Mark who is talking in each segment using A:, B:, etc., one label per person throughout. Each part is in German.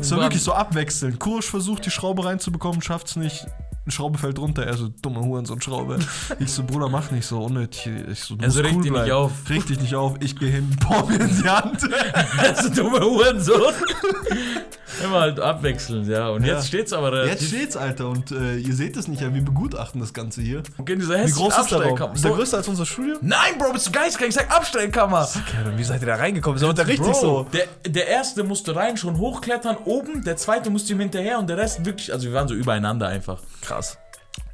A: Es war wirklich so abwechselnd. Kursch versucht, die Schraube reinzubekommen, schafft's nicht. Eine Schraube fällt runter, er so, dumme Hurensohn-Schraube. Ich so, Bruder, mach nicht so unnötig. Ich so, du
B: Also
A: musst
B: reg
A: cool
B: dich nicht
A: bleiben.
B: auf.
A: Reg dich nicht auf, ich geh hin, boah mir in die Hand.
B: Also dumme Hurensohn. Immer halt abwechselnd, ja. Und
A: Ja.
B: jetzt steht's aber relativ.
A: Jetzt steht's, Alter, und äh, ihr seht es nicht, ja, wir begutachten das Ganze hier.
B: Okay, dieser
A: Wie
B: hässliche? Abstellkammer.
A: Ist der größer als unser Studio?
B: Nein, Bro, bist du geistkrank? Ich sag Abstellkammer.
A: Okay, wie seid ihr da reingekommen? Ist aber der richtig
B: Bro,
A: so.
B: Der, der erste musste rein, schon hochklettern, oben, der zweite musste ihm hinterher und der Rest wirklich, also wir waren so übereinander einfach.
A: Krass.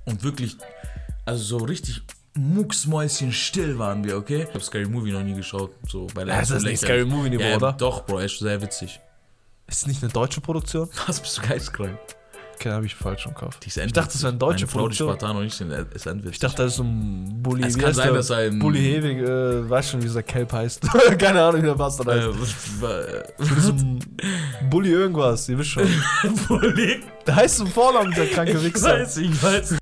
B: Und wirklich, also so richtig mucksmäuschen still waren wir, okay? Ich hab Scary Movie noch nie geschaut, so bei der
A: Ja, das ist nicht Scary Movie Niveau,
B: ja,
A: oder?
B: Doch, Bro, ist sehr witzig.
A: Ist nicht eine deutsche Produktion?
B: Was bist du geistkrank?
A: Okay, habe ich falsch im Kopf.
B: Die
A: Ich dachte, das wäre eine deutsche
B: Meine Frau, die
A: Produktion.
B: Spartaner noch nicht ist endwitzig.
A: Ich dachte, das ist so ein Bulli.
B: Es kann
A: heißt
B: sein, dass ein-
A: Bulli Hewig, äh, weiß schon, wie dieser Kelp heißt. Keine Ahnung, wie der Bastard heißt.
B: äh,
A: so ein Bulli irgendwas, ihr wisst schon.
B: Bulli.
A: Der heißt zum Vornamen, der kranke
B: Ich
A: Wichser.
B: weiß, ich weiß.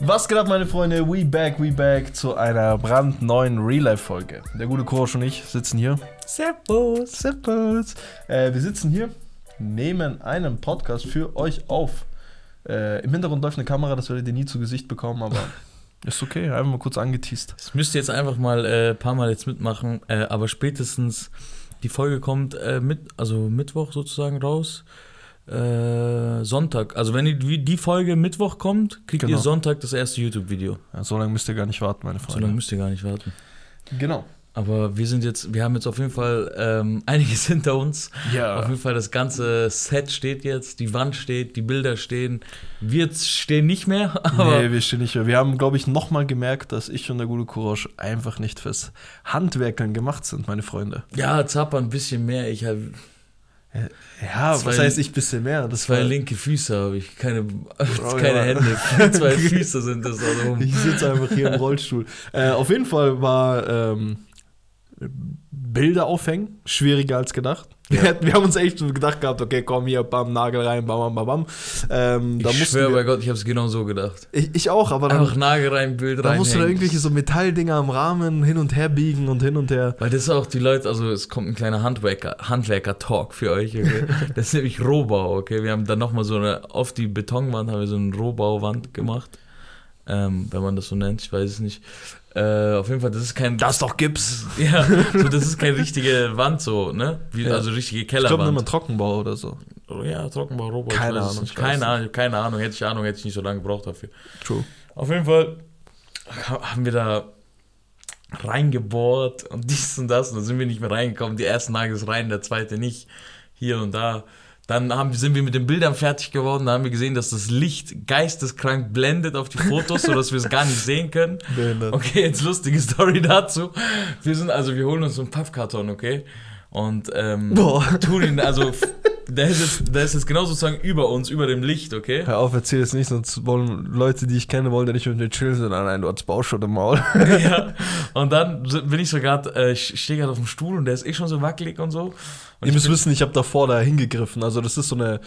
A: Was geht ab, meine Freunde? We back, we back zu einer brandneuen Real-Life-Folge. Der gute Korosch und ich sitzen hier.
B: Servus.
A: Servus. Äh, wir sitzen hier, nehmen einen Podcast für euch auf. Äh, Im Hintergrund läuft eine Kamera, das werdet ihr nie zu Gesicht bekommen, aber ist okay, einfach mal kurz angeteased.
B: Das müsst ihr jetzt einfach mal ein äh, paar Mal jetzt mitmachen, äh, aber spätestens die Folge kommt äh, mit, also Mittwoch sozusagen raus. Äh, Sonntag. Also wenn die, die Folge Mittwoch kommt, kriegt
A: Genau.
B: ihr Sonntag das erste YouTube-Video.
A: Ja, so lange müsst ihr gar nicht warten, meine
B: So
A: Freunde.
B: lange müsst ihr gar nicht warten.
A: Genau.
B: Aber wir sind jetzt, wir haben jetzt auf jeden Fall ähm, einiges hinter uns.
A: Ja.
B: Auf jeden Fall das ganze Set steht jetzt, die Wand steht, die Bilder stehen. Wir stehen nicht mehr, aber
A: nee, wir stehen nicht mehr. Wir haben, glaube ich, nochmal gemerkt, dass ich und der gute Kurosch einfach nicht fürs Handwerkeln gemacht sind, meine Freunde.
B: ja, Zappa ein bisschen mehr. Ich habe
A: Ja,
B: Zwei-
A: was heißt ich bisschen mehr? Das
B: zwei
A: war,
B: linke Füße, habe ich keine,
A: Oh,
B: keine
A: ja.
B: Hände. zwei Füße sind das. Also.
A: Ich sitze einfach hier im Rollstuhl. Äh, auf jeden Fall war ähm, Bilder aufhängen schwieriger als gedacht. Wir, hätten- wir haben uns echt gedacht gehabt, okay, komm hier, bam, Nagel rein, bam, bam, bam. Ähm, da
B: Ich schwöre bei Gott, ich habe es genau so gedacht.
A: ich, ich auch, aber
B: Einfach
A: dann,
B: Nagel rein, Bild
A: da
B: rein.
A: musst du da irgendwelche so Metalldinger am Rahmen hin und her biegen und hin und her.
B: Weil das ist auch die Leute, also es kommt ein kleiner Handwerker, Handwerker-Talk für euch, okay? Das ist nämlich Rohbau, okay? Wir haben dann nochmal so eine, auf die Betonwand haben wir so eine Rohbauwand gemacht. Ähm, wenn man das so nennt, ich weiß es nicht. Äh, auf jeden Fall, das ist kein.
A: Das ist doch Gips.
B: Ja, so, das ist keine richtige Wand, so, ne? Wie,
A: Ja.
B: Also richtige
A: Ich glaube,
B: Kellerwand.
A: nimm Trockenbau oder so.
B: Oh, ja, Trockenbau, ich
A: Keine Ahnung,
B: nicht. Keine. Ahnung, keine Ahnung. Hätte ich Ahnung, hätte ich nicht so lange gebraucht dafür.
A: True.
B: Auf jeden Fall ha- haben wir da reingebohrt und dies und das und dann sind wir nicht mehr reingekommen. Die erste Nagel ist rein, der zweite nicht. Hier und da. Dann haben, sind wir mit den Bildern fertig geworden. Da haben wir gesehen, dass das Licht geisteskrank blendet auf die Fotos, sodass wir es gar nicht sehen können.
A: Behindert.
B: Okay, jetzt lustige Story dazu. Wir sind, also wir holen uns so einen Pappkarton, okay? Und ähm, tun ihn, also der ist, jetzt, der ist jetzt genau sozusagen über uns, über dem Licht, okay?
A: Hör auf, erzähl es nicht, sonst wollen Leute, die ich kenne, wollen ja nicht mit mir chillen, sondern nein, du hast Bauschutt im Maul.
B: ja. Und dann bin ich so gerade, äh, ich stehe gerade auf dem Stuhl und der ist eh schon so wackelig und so. Und
A: Ihr müsst wissen, ich habe davor da hingegriffen. Also das ist so eine,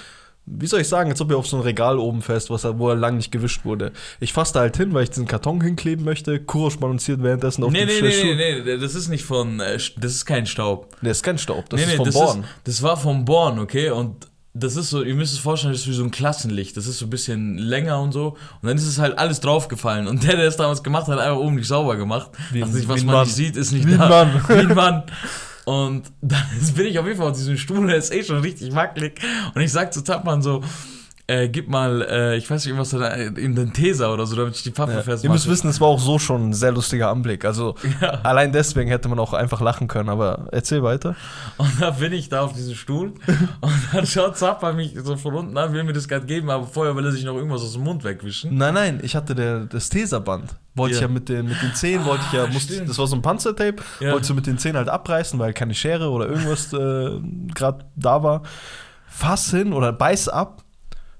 A: wie soll ich sagen, als ob ihr auf so ein Regal oben fest, was wo er lang nicht gewischt wurde. Ich fasse da halt hin, weil ich diesen Karton hinkleben möchte. Kurosch balanciert währenddessen auf
B: Nee,
A: dem
B: nee,
A: Schuh.
B: nee, nee, nee, das ist nicht von, äh, das ist kein Staub.
A: Nee, ist kein Staub, das
B: nee,
A: ist
B: nee,
A: vom
B: das
A: Born.
B: Ist, das war vom Born, okay? Und das ist so, ihr müsst es vorstellen, das ist wie so ein Klassenlicht. Das ist so ein bisschen länger und so. Und dann ist es halt alles draufgefallen. Und der, der es damals gemacht hat, hat einfach oben nicht sauber gemacht.
A: Wie
B: ich, was man
A: Mann.
B: nicht sieht, ist nicht
A: Wie
B: da.
A: Mann.
B: Wie ein Mann. Und dann bin ich auf jeden Fall auf diesem Stuhl, der ist eh schon richtig wackelig. Und ich sag zu Tapman so, äh, gib mal, äh, ich weiß nicht, was da in den Teser oder so, damit ich die Pappe
A: Ja.
B: festmache.
A: Ihr müsst wissen, es war auch so schon ein sehr lustiger Anblick. Also
B: Ja.
A: allein deswegen hätte man auch einfach lachen können, aber erzähl weiter.
B: Und dann bin ich da auf diesem Stuhl und dann schaut Zappa mich so von unten an, will mir das gerade geben, aber vorher will er sich noch irgendwas aus dem Mund wegwischen.
A: Nein, nein, ich hatte der, das Teserband. Wollte
B: Ja.
A: ich ja mit den, mit den Zähnen, wollte ich ja,
B: Ah,
A: musste, das war so ein Panzertape,
B: Ja.
A: wolltest du mit den Zähnen halt abreißen, weil keine Schere oder irgendwas äh, gerade da war. Fass hin oder beiß ab.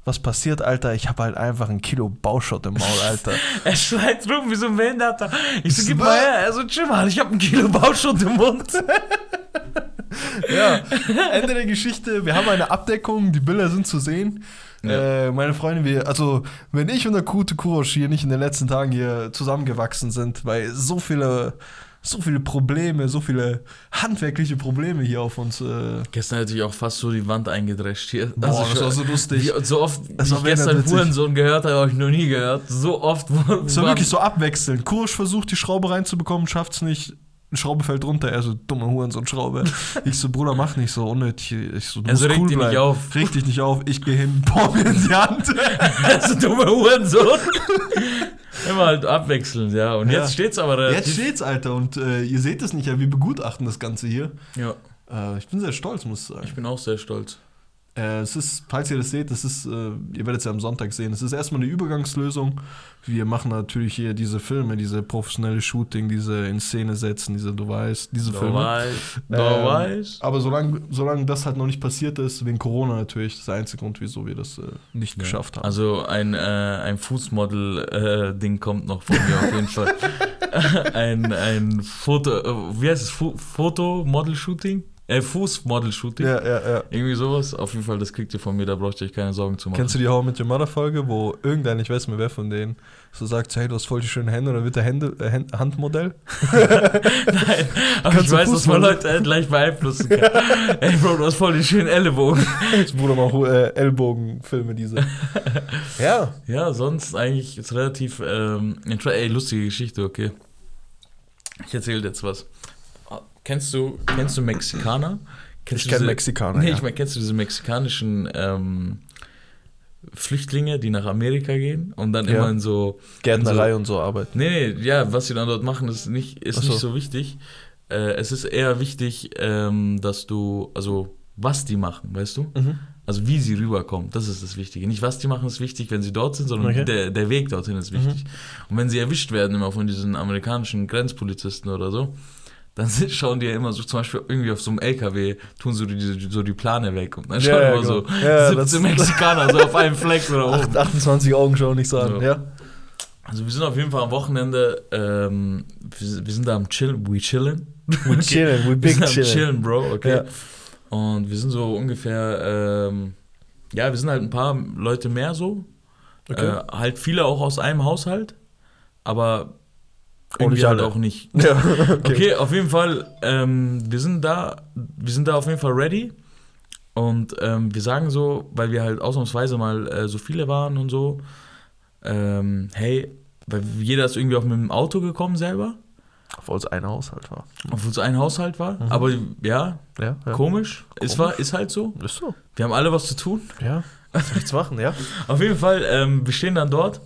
A: Was passiert, Alter? Ich habe halt einfach ein Kilo Bauschott im Maul, Alter.
B: Er schreit rum wie so ein Behinderter. Ich so, gib mal her. Er so, chill mal, ich hab ein Kilo Bauschutt im Mund.
A: ja, Ende der Geschichte. Wir haben eine Abdeckung, die Bilder sind zu sehen.
B: Ja.
A: Äh, meine Freunde, wir, also, wenn ich und der gute Kurosch hier nicht in den letzten Tagen hier zusammengewachsen sind, weil so viele, so viele Probleme, so viele handwerkliche Probleme hier auf uns. Äh,
B: Gestern hätte ich auch fast so die Wand eingedrescht hier.
A: Boah, das
B: schon-
A: war so lustig.
B: Wie, so oft,
A: Das
B: wie ich gestern. Hurensohn gehört habe, habe ich noch nie gehört. So oft.
A: Es war wirklich so abwechselnd. Kursch versucht, die Schraube reinzubekommen, schafft's nicht. Eine Schraube fällt runter, er so, dumme Hurensohn-Schraube. Ich so, Bruder, mach nicht so unnötig. Ich so, du
B: Also
A: musst
B: reg
A: cool
B: dich nicht
A: bleiben.
B: auf.
A: Reg dich nicht auf. Ich gehe hin, bohr mir in die Hand.
B: Also dumme Hurensohn. Immer halt abwechselnd, ja. Und
A: Ja.
B: jetzt steht's aber relativ.
A: Jetzt steht's, Alter. Und äh, ihr seht es nicht, ja, wir begutachten das Ganze hier.
B: Ja,
A: Äh, ich bin sehr stolz, muss ich sagen.
B: ich bin auch sehr stolz.
A: Äh, es ist, falls ihr das seht, das ist, äh, ihr werdet es ja am Sonntag sehen, es ist erstmal eine Übergangslösung. Wir machen natürlich hier diese Filme, diese professionelle Shooting, diese in Szene setzen, diese, du weißt, diese
B: Du
A: Filme.
B: weißt, du
A: Ähm,
B: weißt.
A: Aber solange, solange das halt noch nicht passiert ist, wegen Corona natürlich, das ist der einzige Grund, wieso wir das äh, nicht geschafft haben.
B: Also ein, äh, ein Fußmodel-Ding kommt noch von mir auf jeden Fall. ein, ein Foto, äh, wie heißt es? Foto-Model-Shooting? Äh, Fußmodel-Shooting.
A: ja, ja, ja.
B: Irgendwie sowas. Auf jeden Fall, das kriegt ihr von mir, da braucht ihr euch keine Sorgen zu machen.
A: Kennst du die How I Met Your Mother Folge, wo irgendein, ich weiß nicht mehr wer von denen, so sagt, hey, du hast voll die schönen Hände, und dann wird der Hände, äh, Hand- Handmodell?
B: Nein, aber
A: Kannst
B: ich weiß, dass man? Leute halt leicht beeinflussen kann. Ey, Bro, du hast voll den schönen Ellenbogen.
A: Das Bruder mal äh, Ellbogenfilme, diese. ja.
B: Ja, sonst eigentlich ist relativ, ähm, ey, lustige Geschichte, okay. Ich erzähle jetzt was. Kennst du, kennst du Mexikaner? Kennst
A: Ich
B: du
A: kenn
B: diese-
A: Mexikaner,
B: Nee,
A: ja.
B: ich meine, kennst du diese mexikanischen ähm, Flüchtlinge, die nach Amerika gehen und dann
A: Ja.
B: immer in so.
A: Gärtnerei
B: So-
A: und so arbeiten.
B: Nee, nee, ja, was sie dann dort machen, ist nicht, ist
A: so.
B: nicht so wichtig. Äh, es ist eher wichtig, ähm, dass du, also was die machen, weißt du?
A: Mhm.
B: Also wie sie rüberkommen, das ist das Wichtige. Nicht was die machen ist wichtig, wenn sie dort sind, sondern
A: Okay. Mhm.
B: der, der Weg dorthin ist wichtig. Und wenn sie erwischt werden immer von diesen amerikanischen Grenzpolizisten oder so, dann sind, schauen die ja immer so, zum Beispiel irgendwie auf so einem LKW, tun so die, so die Plane weg und dann schauen
A: ja,
B: immer so
A: genau. Ja,
B: 17
A: das-
B: Mexikaner so auf einem Fleck oder oben.
A: Acht- 28 Augen schauen nicht so an,
B: So.
A: ja.
B: Also wir sind auf jeden Fall am Wochenende, ähm, wir, wir sind da am Chillen, we chillen.
A: We chillen, we
B: Wir
A: big
B: sind am
A: chillen.
B: chillen, Bro, okay.
A: Ja.
B: Und wir sind so ungefähr, ähm, ja, wir sind halt ein paar Leute mehr so.
A: Okay.
B: Äh, halt viele auch aus einem Haushalt, aber Irgendwie
A: nicht
B: halt auch nicht.
A: Ja,
B: Okay, auf jeden Fall, ähm, wir sind da, wir sind da auf jeden Fall ready. Und ähm, wir sagen so, weil wir halt ausnahmsweise mal äh, so viele waren und so, ähm, hey, weil jeder ist irgendwie auch mit dem Auto gekommen selber,
A: Obwohl es ein Haushalt war.
B: obwohl es ein Haushalt war.
A: Mhm.
B: Aber ja,
A: Ja, ja.
B: komisch. Ist, war, ist halt so.
A: Ist so.
B: Wir haben alle was zu tun.
A: Ja. Nichts machen, ja.
B: Auf jeden Fall, ähm, wir stehen dann dort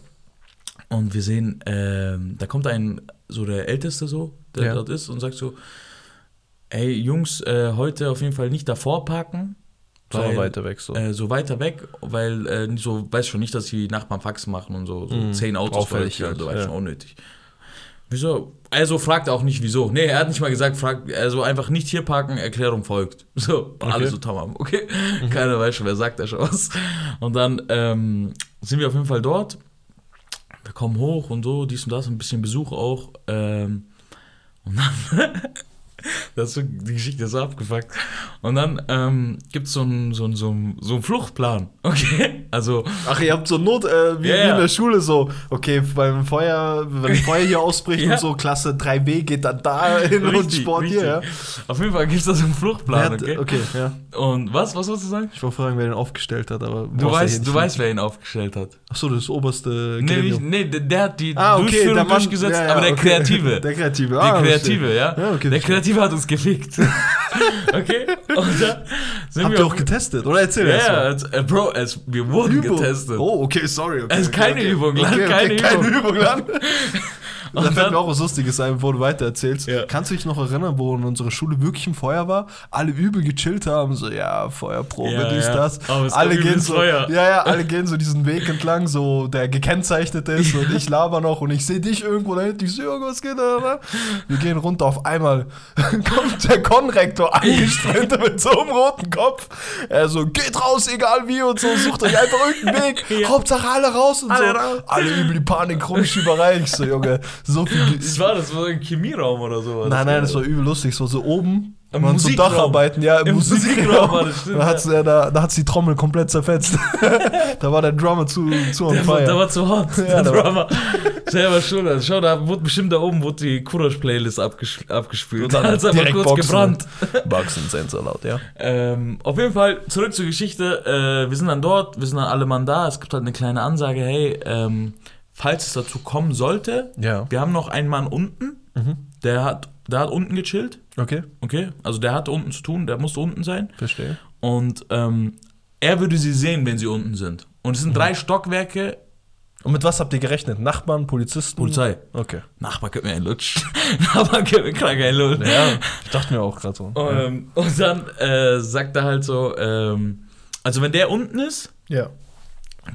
B: und wir sehen, ähm, da kommt ein, so der Älteste so, der
A: Ja.
B: dort ist und sagt so, ey Jungs, äh, heute auf jeden Fall nicht davor parken. Weil-
A: weiter weg so.
B: Äh, so weiter weg, weil äh, so, weiß schon nicht, dass die Nachbarn Faxen machen und so, so
A: Mhm.
B: zehn Autos
A: Auffällig
B: vor der Tür so, weiß
A: ja.
B: schon unnötig. Wieso? Also fragt auch nicht wieso. Nee, er hat nicht mal gesagt, fragt, also einfach nicht hier parken, Erklärung folgt. So, alles so tamam, okay?
A: Mhm.
B: Keiner weiß schon, wer sagt da schon was. Und dann ähm, sind wir auf jeden Fall dort. Wir kommen hoch und so, dies und das, ein bisschen Besuch auch. Ähm, und dann, das ist so, die Geschichte ist so abgefuckt. Und dann ähm, gibt es so einen so einen- so einen- so einen Fluchtplan, okay? Also,
A: Ach, ihr habt so Not, äh, wie,
B: Ja,
A: wie in der Schule so, okay, beim Feuer, wenn Feuer hier ausbricht
B: Ja.
A: und so, Klasse 3b geht dann da hin und
B: Richtig,
A: Sport hier, ja.
B: richtig. Auf jeden Fall gibt es da so einen Fluchtplan,
A: hat,
B: okay?
A: okay, ja.
B: Und was, was wolltest du sagen?
A: Ich wollte fragen, wer den aufgestellt hat, aber
B: Du weißt, du weißt, wer ihn aufgestellt hat.
A: Achso, das oberste
B: Nee,
A: Gremium.
B: nee, der, der hat die
A: Ah, okay,
B: Durchführung
A: der Mann-
B: durchgesetzt, aber der
A: okay.
B: Kreative.
A: Der Kreative,
B: Der
A: ah,
B: Kreative, ja.
A: Ja, okay,
B: der
A: verstehe.
B: Kreative hat uns gefickt. okay? Und da sind
A: Habt
B: wir
A: ihr auch getestet? Oder erzähl
B: Ja,
A: erst
B: ja,
A: mal.
B: es, äh, Bro, es, wir wurden
A: Übung.
B: getestet.
A: Oh, okay, sorry. Okay,
B: Es ist keine
A: okay.
B: Übung, Land,
A: okay,
B: keine
A: keine
B: Übung.
A: Übung. Land. Da
B: Und
A: fällt
B: dann-
A: mir auch was Lustiges sein, bevor du weiter erzählst.
B: Ja.
A: Kannst du dich noch erinnern, wo in unserer Schule wirklich ein Feuer war? Alle übel gechillt haben, so, ja, Feuerprobe,
B: Ja,
A: dies,
B: ja.
A: das.
B: Aber es
A: alle gehen so,
B: Feuer.
A: ja, ja, alle gehen so diesen Weg entlang, so, der gekennzeichnet ist und ich laber noch und ich sehe dich irgendwo da hinten, ich sehe irgendwas geht da, da. Wir gehen runter, auf einmal kommt der Konrektor angesprintet mit so einem roten Kopf. Er so, geht raus, egal wie und so, sucht euch einfach irgendeinen Weg. Hauptsache alle raus und
B: Alle
A: so.
B: raus.
A: Alle übel die Panik, Rumschieberei. Ich so, Junge, so viel.
B: Das war, das war ein Chemieraum oder so.
A: Nein, nein, das war übel lustig. Es war so oben,
B: Im
A: so
B: Musikraum.
A: Dacharbeiten, ja, im,
B: Im
A: Musikraum.
B: Musikraum war das, stimmt,
A: da hat's, ja, da, da hat's die Trommel komplett zerfetzt. da war der Drummer zu, zu on
B: Der, war- der
A: fire.
B: war zu hot,
A: Ja,
B: der
A: war-
B: Drummer. Selber schuld. Also schau, da wurde bestimmt da oben wurde die Kurasch-Playlist abges abgespült.
A: Und
B: Da
A: dann
B: hat's einfach kurz
A: Boxen.
B: gebrannt.
A: Boxen, Sensor laut, ja.
B: Ähm, auf jeden Fall, zurück zur Geschichte. Äh, wir sind dann dort, wir sind dann alle Mann da. Es gibt halt eine kleine Ansage, hey, ähm, falls es dazu kommen sollte,
A: Ja.
B: wir haben noch einen Mann unten,
A: Mhm.
B: der hat, der hat unten gechillt.
A: Okay,
B: Okay, also der hatte unten zu tun, der musste unten sein.
A: verstehe.
B: Und ähm, er würde sie sehen, wenn sie unten sind. Und
A: Mhm.
B: es sind drei Stockwerke.
A: Und mit was habt ihr gerechnet? Nachbarn, Polizisten?
B: Polizei.
A: Okay.
B: Nachbar gibt mir einen Lutsch. Nachbar gibt mir krank einen Lutsch.
A: Ja, ich dachte mir auch gerade so.
B: Ähm, und dann äh, sagt er halt so, ähm, also wenn der unten ist,
A: ja.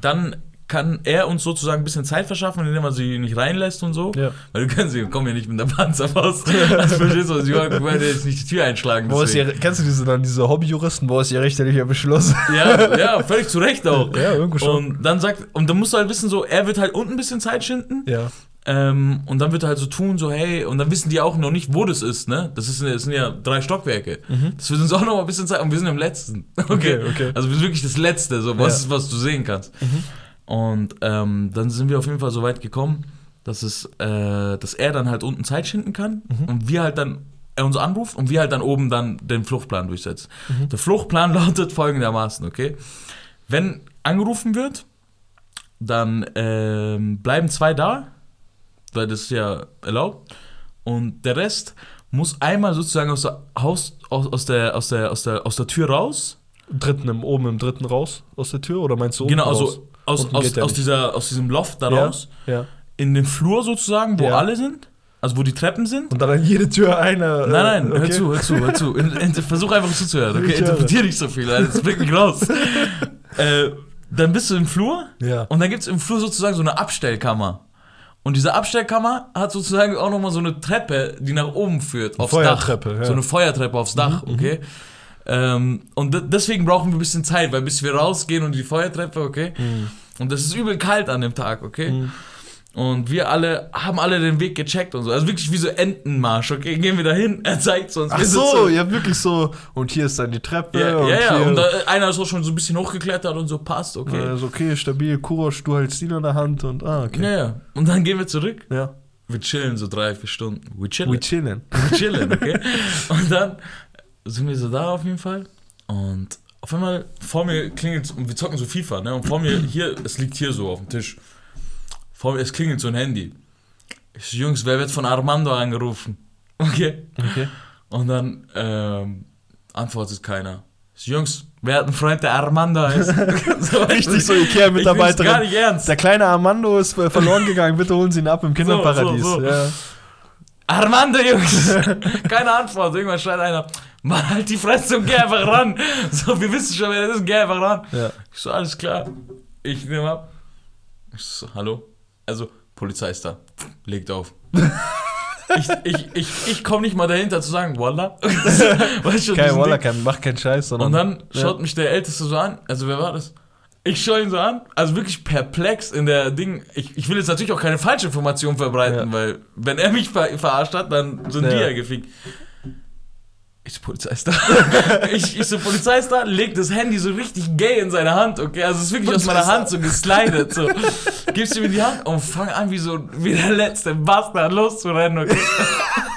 B: dann kann er uns sozusagen ein bisschen Zeit verschaffen, indem er sie nicht reinlässt und so.
A: Ja.
B: Weil du kannst, sie kommen ja nicht mit der Panzerfaust. Also verstehst du, sie wollen jetzt nicht die Tür einschlagen.
A: Wo ist ihr, kennst du diese, dann diese Hobbyjuristen, wo ist ihr richterlicher Beschluss?
B: Ja, ja, völlig zu Recht auch.
A: Ja, irgendwo schon.
B: Und dann sagt, und dann musst du halt wissen, so, er wird halt unten ein bisschen Zeit schinden.
A: ja.
B: Ähm, und dann wird er halt so tun, so, hey, und dann wissen die auch noch nicht, wo das ist, ne? Das, ist, das sind ja drei Stockwerke. Das wird uns auch noch mal ein bisschen Zeit, und wir sind im letzten. Okay,
A: Mhm. Okay, okay.
B: Also wir sind wirklich das Letzte, so, was,
A: Ja.
B: was du sehen kannst. Und ähm, dann sind wir auf jeden Fall so weit gekommen, dass, es, äh, dass er dann halt unten Zeit schinden kann
A: Mhm.
B: und wir halt dann, er uns anruft und wir halt dann oben dann den Fluchtplan durchsetzen.
A: Mhm.
B: Der Fluchtplan lautet folgendermaßen, okay? Wenn angerufen wird, dann ähm, bleiben zwei da, weil das ist ja erlaubt. Und der Rest muss einmal sozusagen aus der, Haus, aus, aus, der, aus, der, aus, der, aus der Tür raus.
A: Dritten im, oben im dritten raus aus der Tür oder meinst du
B: genau,
A: unten raus?
B: also aus, aus, aus, dieser, aus diesem Loft da
A: ja,
B: raus.
A: Ja.
B: In den Flur sozusagen, wo
A: Ja.
B: alle sind. Also wo die Treppen sind.
A: Und dann an jede Tür eine.
B: Nein, nein,
A: äh,
B: hör
A: okay.
B: zu, hör zu, hör zu. In, in, versuch einfach zuzuhören, okay?
A: Ich höre.
B: Interpretier nicht so viel, Alter. das bringt mich raus. äh, dann bist du im Flur
A: Ja.
B: und dann gibt es im Flur sozusagen so eine Abstellkammer. Und diese Abstellkammer hat sozusagen auch nochmal so eine Treppe, die nach oben führt, aufs
A: Feuertreppe,
B: Dach.
A: ja.
B: So eine Feuertreppe aufs Dach, okay? Ähm, und de- deswegen brauchen wir ein bisschen Zeit, weil bis wir rausgehen und die Feuertreppe, okay?
A: Mhm.
B: Und das ist übel kalt an dem Tag, okay? Und wir alle haben alle den Weg gecheckt und so. Also wirklich wie so Entenmarsch, okay? Gehen wir dahin, er zeigt uns.
A: Ach so, habt wirklich so. Und hier ist dann die Treppe.
B: Ja,
A: und
B: ja, ja. Und da, einer ist auch schon so ein bisschen hochgeklettert und so passt, okay?
A: okay. Also okay, stabil, Kurosch, du hältst ihn in der Hand und. Ah, okay.
B: Ja, ja. Und dann gehen wir zurück.
A: Ja.
B: Wir chillen so drei, vier Stunden. We chillen.
A: We chillen.
B: Wir chillen, okay? Und dann sind wir so da auf jeden Fall. Und auf einmal vor mir klingelt und wir zocken so FIFA, ne? Und vor mir hier, es liegt hier so auf dem Tisch. Vor mir, es klingelt so ein Handy. Ich so, Jungs, wer wird von Armando angerufen? Okay.
A: Okay.
B: Und dann ähm, antwortet keiner. Ich so, Jungs, wer hat einen Freund, der Armando heißt? so,
A: Richtig so, Ikea-Mitarbeiterin.
B: gar nicht ernst.
A: Der kleine Armando ist äh, verloren gegangen, bitte holen Sie ihn ab im Kinderparadies.
B: so, so.
A: Ja.
B: Armando, Jungs! Keine Antwort. Irgendwann schreit einer, Mann, halt die Fresse und geh einfach ran. So, wir wissen schon, wer das ist, geh einfach ran.
A: Ja.
B: Ich so, alles klar. Ich nehme ab. Ich so, hallo? Also, Polizei ist da. Legt auf. ich ich, ich, ich komme nicht mal dahinter zu sagen, Wallah. weißt du,
A: Kein
B: Ding.
A: kein, macht keinen Scheiß, sondern.
B: Und dann
A: ja.
B: schaut mich der Älteste so an. Also, wer war das? Ich schaue ihn so an, also wirklich perplex in der Ding. Ich, ich will jetzt natürlich auch keine falsche Information verbreiten,
A: Ja.
B: weil wenn er mich ver verarscht hat, dann sind die
A: Ja.
B: ja gefickt. Ich so, Polizei ist da. ich, ich so, Polizei ist da, legt das Handy so richtig gay in seine Hand, okay? Also es ist wirklich aus
A: Polizei
B: meiner
A: ist da.
B: Hand so geslidet, so. Gibst ihm in die Hand und fang an, wie so, wie der letzte Bastard loszurennen, okay?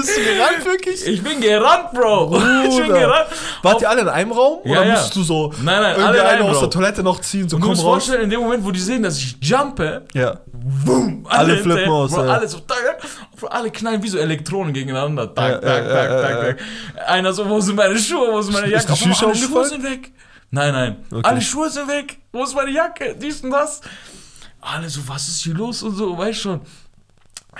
A: Bist du gerannt wirklich?
B: Ich bin gerannt, Bro! Ich bin
A: Bruder.
B: gerannt.
A: Wart ihr alle in einem Raum?
B: Ja,
A: oder
B: ja.
A: musstest du so
B: Nein, nein, alle
A: einer aus der Toilette noch ziehen, so
B: Und du
A: komm
B: musst
A: raus?
B: vorstellen, in dem Moment, wo die sehen, dass ich jumpe,
A: Ja.
B: boom,
A: Alle
B: hinter-
A: flippen aus,
B: Bro,
A: ja.
B: alle so, tak, alle knallen wie so Elektronen gegeneinander. Tak,
A: Ja,
B: tak,
A: ja,
B: tak, tak,
A: ja,
B: tak. Einer so, wo sind meine Schuhe, wo sind meine
A: Ist
B: Jacke?
A: die Shisha
B: alle Schuhe sind weg. Nein, nein,
A: Okay.
B: alle Schuhe sind weg. Wo ist meine Jacke? Dies und das. Alle so, was ist hier los und so, weißt schon.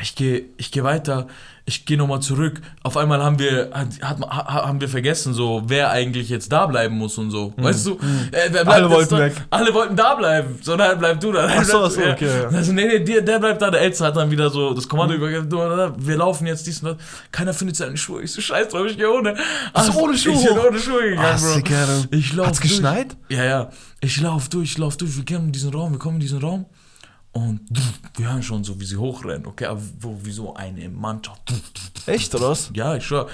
B: Ich gehe ich geh weiter, ich gehe nochmal zurück. Auf einmal haben wir, hat, hat, ha- haben wir vergessen, so, wer eigentlich jetzt da bleiben muss und so. Weißt du? Äh, wer bleibt
A: Mhm. Alle wollten
B: da?
A: weg.
B: Alle wollten da bleiben. So, nein, bleib du da. Nein,
A: Ach so, ach okay, ja.
B: Also, nee, nee, der, der bleibt da. Der Älteste hat dann wieder so das Kommando
A: Mhm.
B: übergeben. Wir laufen jetzt dies und das. Keiner findet seine Schuhe. Ich so, scheiß drauf, ich gehe ohne. Also,
A: ohne Schuhe
B: Ich bin ohne Schuhe gegangen,
A: Was,
B: Bro. Ich lauf
A: Hat's
B: durch.
A: geschneit?
B: Ja, ja. Ich lauf durch, ich lauf durch. Wir gehen in diesen Raum, wir kommen in diesen Raum. Und wir hören schon so, wie sie hochrennen, okay? Aber wo, wie so eine Mannschaft.
A: Echt, oder was?
B: Ja, ich schwör.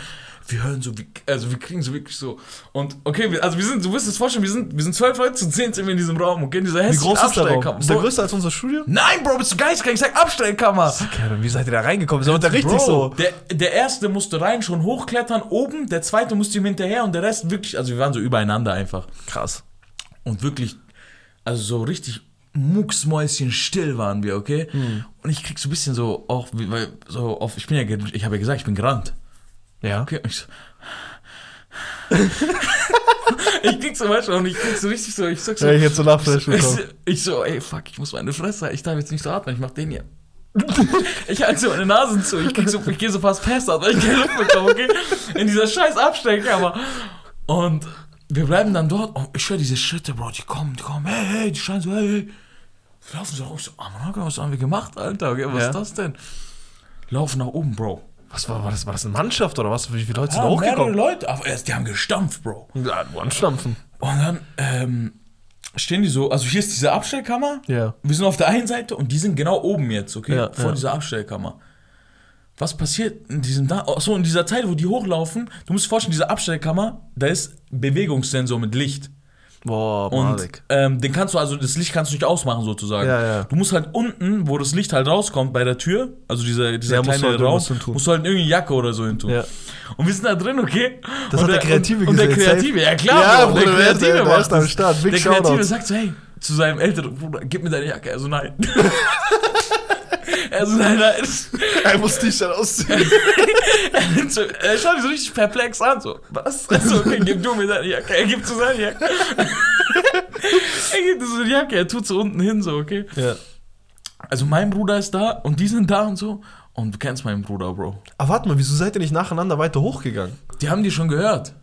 B: wir hören so, wie, also wir kriegen so wirklich so. Und okay, wir, also wir sind, du wirst es vorstellen, wir sind, wir sind zwölf Leute zu zehn sind wir in diesem Raum, okay, in dieser
A: Wie
B: hässlichen
A: groß ist der Raum?
B: Abstellkammer.
A: Ist der größer als unser Studio?
B: Nein, Bro, bist du geistkrank? Ich sag Abstellkammer.
A: Okay, wie seid ihr da reingekommen? Ist der richtig
B: Bro,
A: so?
B: Der, der erste musste rein schon hochklettern oben, der zweite musste ihm hinterher und der Rest wirklich, also wir waren so übereinander einfach.
A: Krass.
B: Und wirklich, also so richtig mucksmäuschen still waren wir, okay?
A: Hm.
B: Und ich krieg so ein bisschen so, auch, weil, so auf, ich bin ja, ich habe ja gesagt, ich bin gerannt.
A: Ja.
B: Okay, und ich so. ich krieg so manchmal und ich krieg so richtig so, ich sag so.
A: Ja, ich hätte so Lachflash
B: ich, ich so, ey, fuck, ich muss meine Fresse, ich darf jetzt nicht so atmen, ich mach den hier. ich halte so meine Nase zu, ich krieg so, ich gehe so fast fest, weil ich keine Luft bekomme, okay? In dieser scheiß Abstellkammer. Und wir bleiben dann dort und ich höre diese Schritte, Bro, die kommen, die kommen, hey, hey, die schreien so, hey, hey. Laufen so, ich so, ah, Mann, was haben wir gemacht, Alter, okay, was
A: Ja.
B: ist das denn? Laufen nach oben, Bro.
A: Was war, war das? War das eine Mannschaft oder was? Wie viele Leute sind
B: Ja, mehrere
A: hochgekommen?
B: Leute, aber erst, die haben gestampft, Bro.
A: Ja, anstampfen.
B: Und dann ähm, stehen die so, also hier ist diese Abstellkammer.
A: Ja.
B: Wir sind auf der einen Seite und die sind genau oben jetzt, okay?
A: Ja,
B: vor
A: ja.
B: dieser Abstellkammer. Was passiert in diesem da so in dieser Zeit, wo die hochlaufen? Du musst dir vorstellen, diese Abstellkammer, da ist Bewegungssensor mit Licht.
A: Boah,
B: Und ähm, den kannst du, also das Licht kannst du nicht ausmachen sozusagen.
A: Ja, ja.
B: Du musst halt unten, wo das Licht halt rauskommt bei der Tür, also dieser, dieser
A: Ja, musst
B: kleine
A: halt
B: Raum, musst du halt irgendwie Jacke oder so hin tun.
A: Ja.
B: Und wir sind da drin, okay?
A: Das
B: und
A: hat der Kreative
B: und, und der
A: gesehen,
B: Kreative, ja klar,
A: Ja,
B: Bro, der
A: der
B: Kreative
A: der
B: macht.
A: Start. Big
B: Der Kreative sagt so, hey, zu seinem älteren Bruder, gib mir deine Jacke. Er so, nein. er so, nein, nein.
A: Er muss dich dann ausziehen.
B: Er nimmt so- er schaut mich so richtig perplex an, so, was? Er so, okay, gib du mir deine Jacke. Er gibt so seine Jacke. er gibt so die Jacke, er tut so unten hin, so, okay.
A: Ja.
B: Also mein Bruder ist da und die sind da und so. Und du kennst meinen Bruder, Bro.
A: Aber warte mal, wieso seid ihr nicht nacheinander weiter hochgegangen?
B: Die haben die schon gehört.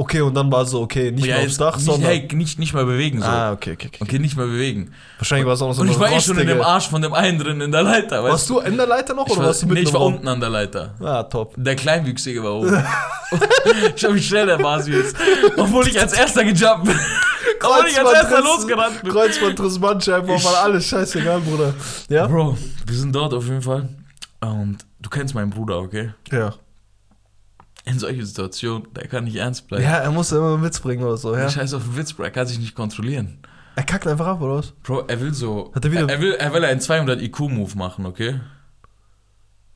A: Okay, und dann war so, okay, nicht
B: Ja,
A: mehr aufs
B: jetzt
A: Dach,
B: nicht,
A: sondern.
B: Hey, nicht, nicht mal bewegen, so.
A: ah, okay, okay, okay.
B: Okay, nicht mal bewegen.
A: Wahrscheinlich war es auch noch so
B: Und ich war eh schon in dem Arsch von dem einen drin in der Leiter, weißt
A: Warst du in der Leiter noch
B: Ich
A: oder
B: war,
A: warst du mitten
B: nee, ich war
A: Raum?
B: unten an der Leiter.
A: Ah, top.
B: Der Kleinwüchsige war oben. Schau, wie schnell der Basi ist. Obwohl ich als erster gejumpt bin. Obwohl ich als erster losgerannt bin.
A: Kreuzbandriss Bandscheiben, war alles scheißegal, Bruder. Ja?
B: Bro, wir sind dort auf jeden Fall. Und du kennst meinen Bruder, okay?
A: Ja.
B: In solchen Situationen, der kann nicht ernst bleiben.
A: Ja, er muss immer einen Witz bringen oder so, ja.
B: Scheiß auf den Witz, Bro, er kann sich nicht kontrollieren.
A: Er kackt einfach ab, oder was?
B: Bro, er will so.
A: Hat er wieder-
B: er will, er will einen 200 IQ-Move machen, okay?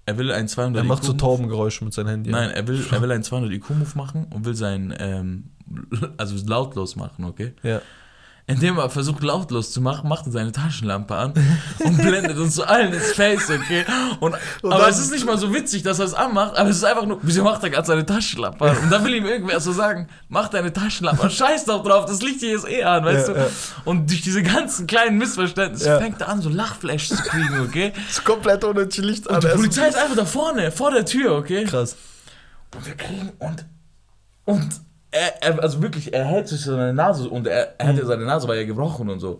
B: Er will einen 200
A: Er macht so
B: IQ-Move.
A: Taubengeräusche mit seinem Handy.
B: Nein, er will, er will einen 200 IQ-Move machen und will sein, ähm, also lautlos machen, okay?
A: Ja.
B: Indem er versucht lautlos zu machen, macht er seine Taschenlampe an und blendet uns so allen ins Face, okay? Und,
A: Und
B: aber es ist nicht mal so witzig, dass er es anmacht, aber es ist einfach nur, wieso macht er gerade seine Taschenlampe an? Und dann will ihm irgendwer so sagen, mach deine Taschenlampe an, scheiß doch drauf, das Licht hier ist eh an, weißt
A: Ja,
B: du?
A: ja.
B: Und durch diese ganzen kleinen Missverständnisse
A: Ja.
B: fängt er an, so Lachflash zu kriegen, okay?
A: Ist komplett ohne Licht an.
B: Und die Polizei ist einfach da vorne, vor der Tür, okay?
A: Krass.
B: Und wir kriegen und und er, er also wirklich, er hält sich seine Nase und er, er
A: Mhm.
B: hat ja seine Nase war ja gebrochen und so.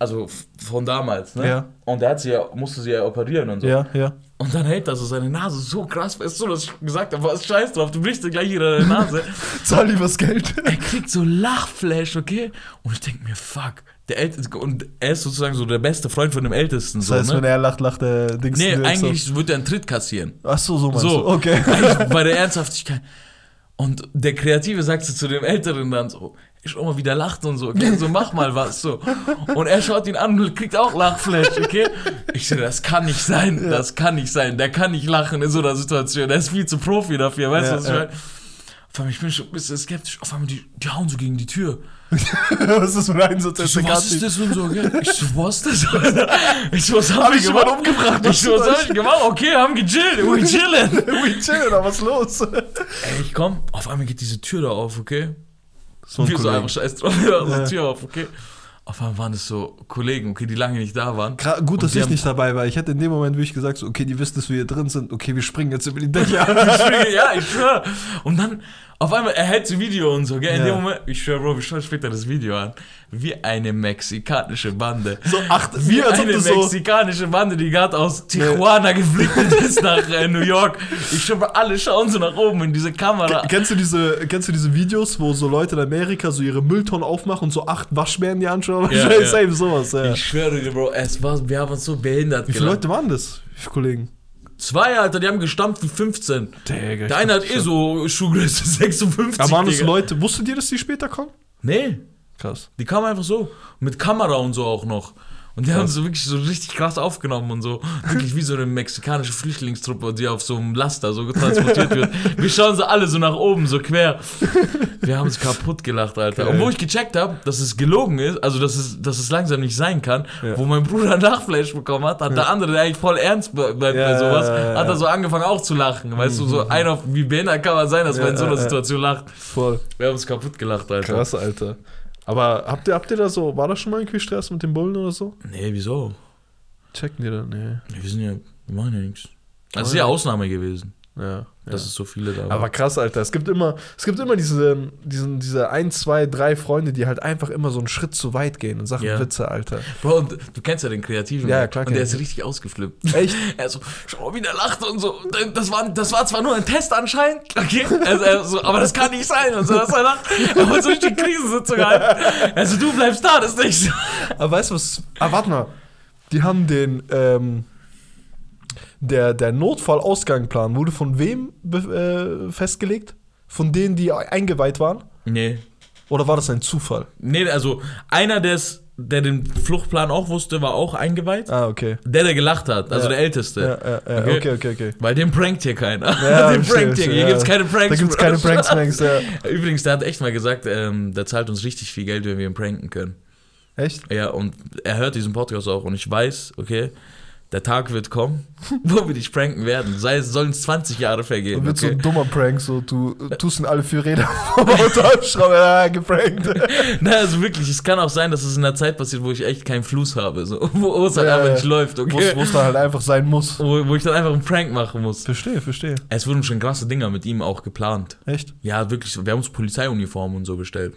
B: Also von damals, ne?
A: Ja.
B: Und er hat sie ja, musste sie ja operieren und so.
A: Ja, ja.
B: Und dann hält er so seine Nase so krass fest, so dass ich gesagt habe, was scheiß drauf, du brichst dir gleich wieder deine Nase.
A: Zahl lieber das Geld.
B: er kriegt so Lachflash, okay? Und ich denke mir, fuck, der Älteste, und er ist sozusagen so der beste Freund von dem Ältesten.
A: Das
B: so,
A: heißt,
B: ne?
A: wenn er lacht, lacht der Dings.
B: Nee, eigentlich wird er einen Tritt kassieren.
A: So. Ach so, so meinst
B: So,
A: du. Okay.
B: Eigentlich bei der Ernsthaftigkeit. Und der Kreative sagt so zu dem Älteren dann so, ich schau mal, wie der lacht und so, okay, so mach mal was, so. Und er schaut ihn an und kriegt auch Lachflash, okay? Ich so, das kann nicht sein, das kann nicht sein, der kann nicht lachen in so einer Situation, der ist viel zu Profi dafür, weißt du,
A: Ja,
B: was ich
A: ja.
B: meine? Einmal, ich bin schon ein bisschen skeptisch, auf einmal, die, die hauen so gegen die Tür.
A: was ist das für ein Einsatz?
B: Ich so, was ist das und so, okay? Ich so, was das? Ich so, was hab,
A: Hab
B: ich
A: ich jemanden umgebracht?
B: Ich so, was hab ich gemacht? Okay, haben gechillt, we chillen.
A: We chillen, aber was los?
B: Ey, ich komm, auf einmal geht diese Tür da auf, okay?
A: So ein
B: Wir so einfach scheiß drauf,
A: Ja.
B: die Tür auf, okay? Auf einmal waren es so Kollegen, okay, die lange nicht da waren.
A: Gra- Gut, dass ich nicht dabei war. Ich hätte in dem Moment wirklich gesagt, so, okay, die wissen, dass wir hier drin sind. Okay, wir springen jetzt über die Dächer.
B: ja, ich schwör. Und dann, auf einmal, er hält das Video und so, gell? In
A: Ja.
B: dem Moment, ich schwör, Bro, wir schauen später das Video an. Wie eine mexikanische Bande.
A: so acht,
B: Wie
A: wie
B: eine
A: du so...
B: mexikanische Bande, die gerade aus Tijuana geflüchtet ist nach äh, New York. Ich schwör, alle schauen so nach oben in diese Kamera.
A: Kennst du, diese, kennst du diese Videos, wo so Leute in Amerika so ihre Mülltonnen aufmachen und so acht Waschbären die anschauen?
B: Ja,
A: Ja. Same sowas, ja.
B: Ich schwöre dir, Bro, es war, wir haben uns so behindert
A: Wie viele. Leute waren das? Kollegen?
B: Zwei, Alter, die haben gestampft wie 15.
A: Digga,
B: Der eine hat eh so Schuhgröße 56.
A: Aber waren das. Leute, wusstet ihr, dass die später kommen?
B: Nee,
A: Krass.
B: die kamen einfach so. Mit Kamera und so auch noch. Und die haben so wirklich so richtig krass aufgenommen und so. Wirklich wie so eine mexikanische Flüchtlingstruppe, die auf so einem Laster so transportiert wird. Wir schauen so alle so nach oben, so quer. Wir haben uns kaputt gelacht, Alter.
A: Geil.
B: Und wo ich gecheckt habe, dass es gelogen ist, also dass es, dass es langsam nicht sein kann,
A: Ja.
B: wo mein Bruder ein Nachflash bekommen hat, hat der andere, der eigentlich voll ernst bleibt bei
A: Ja,
B: sowas, hat er so angefangen auch zu lachen. Weißt du, so einer, wie behindert kann man sein, dass man in so einer. Situation lacht.
A: Voll.
B: Wir haben uns kaputt gelacht, Alter.
A: Krass, Alter. Aber habt ihr, habt ihr da so, war da schon mal irgendwie Stress mit den Bullen oder so?
B: Nee, wieso?
A: Checken die da? Nee.
B: Wir sind ja, wir machen ja nichts. Das ist ja. Ausnahme gewesen,
A: Ja.
B: Dass es so viele da waren.
A: Aber krass, Alter. Es gibt immer, es gibt immer diese, diesen, diese ein, zwei, drei Freunde, die halt einfach immer so einen Schritt zu weit gehen in Sachen
B: Ja.
A: Witze, Alter.
B: Bro, und du kennst ja den Kreativen.
A: Ja,
B: ne?
A: klar
B: Und der ist
A: ich.
B: richtig ausgeflippt.
A: Echt?
B: Er so, schau mal, wie der lacht und so. Das war, das war zwar nur ein Test anscheinend, okay? Also, so, aber das kann nicht sein. Und so, dass er lacht. Er wollte so richtig Krisensitzung halten. Also, du bleibst da, das ist nicht so.
A: Aber weißt du was? Ah, warte mal. Die haben den, ähm, der, der Notfallausgangplan wurde von wem äh, festgelegt? Von denen, die eingeweiht waren?
B: Nee.
A: Oder war das ein Zufall?
B: Nee, also, einer, der's, der den Fluchtplan auch wusste, war auch eingeweiht.
A: Ah, okay.
B: Der, der gelacht hat, also
A: Ja.
B: der Älteste.
A: Ja, ja, ja.
B: Okay.
A: Okay, okay, okay.
B: Weil den prankt hier keiner.
A: Ja,
B: den prankt hier. Hier gibt's keine Pranks.
A: Da gibt's keine Pranks, Manks, ja.
B: Übrigens, der hat echt mal gesagt, ähm, der zahlt uns richtig viel Geld, wenn wir ihn pranken können.
A: Echt?
B: Ja, und er hört diesen Podcast auch und ich weiß, okay, der Tag wird kommen, wo wir dich pranken werden. Sei es, sollen es 20 Jahre vergehen.
A: Und wird so
B: Okay?
A: ein dummer Prank, so du tust in alle vier Räder vom Auto abschrauben, ja, geprankt.
B: Na, also wirklich, es kann auch sein, dass es in einer Zeit passiert, wo ich echt keinen Fluss habe, so, wo es halt
A: Ja,
B: einfach
A: ja.
B: nicht läuft,
A: Wo
B: okay?
A: es dann halt einfach sein muss.
B: Wo, wo ich dann einfach einen Prank machen muss.
A: Verstehe, verstehe.
B: Es wurden schon krasse Dinger mit ihm auch geplant.
A: Echt?
B: Ja, wirklich, wir haben uns Polizeiuniformen und so bestellt.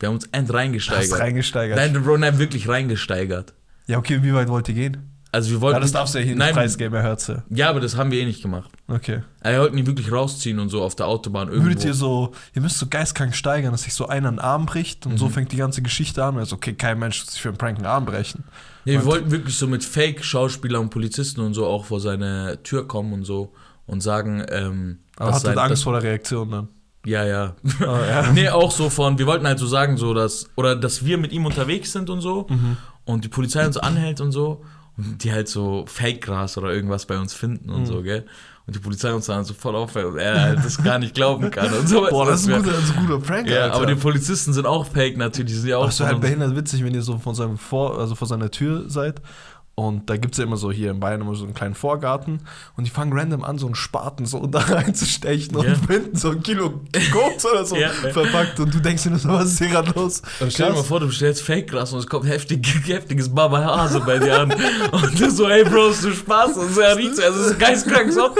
B: Wir haben uns end
A: Hast
B: reingesteigert.
A: reingesteigert.
B: Nein, Bro, nein, wirklich reingesteigert.
A: Ja, okay, wie weit wollt ihr gehen?
B: Also wir wollten.
A: Ja, das darfst du ja hier nicht
B: nein,
A: preisgeben, er hört's ja.
B: Aber das haben wir eh nicht gemacht.
A: Okay.
B: Wir wollten ihn wirklich rausziehen und so auf der Autobahn irgendwo.
A: Würdet ihr so, ihr müsst so geistkrank steigern, dass sich so einer einen Arm bricht und
B: Mhm.
A: so fängt die ganze Geschichte an. Also, okay, kein Mensch wird sich für einen Prank einen Arm brechen.
B: Nee, wir
A: Und-
B: wollten wirklich so mit Fake-Schauspielern und Polizisten und so auch vor seine Tür kommen und so und sagen, ähm,
A: Aber hattet
B: sein-
A: Angst vor der Reaktion dann.
B: Ja, ja.
A: Ah, ja.
B: nee, auch so von, wir wollten halt so sagen, so dass, oder dass wir mit ihm unterwegs sind und so
A: Mhm.
B: Und die Polizei uns anhält und so und die halt so Fake-Gras oder irgendwas bei uns finden und
A: Mhm.
B: so, gell? Und die Polizei uns dann so voll auffällt und er halt das gar nicht glauben kann und so.
A: Boah, das ist ein guter, das ist ein guter Prank,
B: Ja,
A: Alter.
B: aber die Polizisten sind auch Fake natürlich, die sind ja auch
A: wäre
B: von
A: halt behindert witzig, wenn ihr so von seinem vor, also vor seiner Tür seid. Und da gibt es ja immer so hier in Bayern immer so einen kleinen Vorgarten und die fangen random an, so einen Spaten so da reinzustechen und
B: Ja.
A: finden so ein Kilo Koks oder so
B: Ja.
A: verpackt und du denkst dir nur so, was ist hier gerade los?
B: Und stell dir mal vor, du bestellst Fake-Gras und es kommt heftig, heftiges Baba Hase bei dir an. Und du so, hey Bros, du Spaß. Und so, er riecht so, also es ist geistkrank so.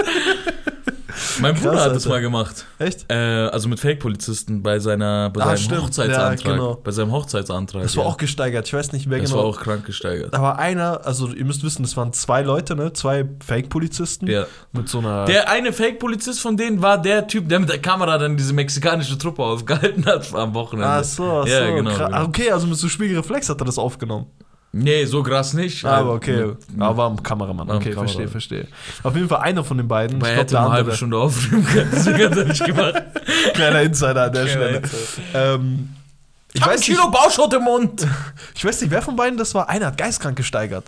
B: Mein
A: Krass,
B: Bruder hat das
A: Alter.
B: mal gemacht.
A: Echt?
B: Äh, also mit Fake-Polizisten bei, seiner, bei
A: Ah,
B: seinem
A: stimmt.
B: Hochzeitsantrag.
A: Ja, genau.
B: Bei seinem Hochzeitsantrag.
A: Das war
B: ja.
A: auch gesteigert. Ich weiß nicht, wer
B: Das
A: genau.
B: war auch krank gesteigert.
A: da war einer, also ihr müsst wissen, das waren zwei Leute, ne? Zwei Fake-Polizisten
B: Ja.
A: mit so einer.
B: Der eine Fake-Polizist von denen war der Typ, der mit der Kamera dann diese mexikanische Truppe aufgehalten hat am Wochenende.
A: Ach so, ach
B: Ja,
A: so.
B: genau,
A: krass.
B: genau.
A: Ah, Okay, also mit so Spiegelreflex hat er das aufgenommen.
B: Nee, so krass nicht.
A: Aber okay.
B: Mit-
A: Aber war am Kameramann. Okay,
B: Kameramann.
A: verstehe, verstehe. Auf jeden Fall einer von den beiden.
B: Weil
A: ich
B: hätte
A: der
B: nur eine halbe. Stunde aufnehmen können, deswegen hat er nicht gemacht.
A: Kleiner Insider an der
B: Kleiner
A: Stelle. Ähm, ich,
B: Ich
A: nicht,
B: Kilo Bauschott im Mund.
A: ich weiß nicht, wer von beiden das war. Einer hat geistkrank gesteigert.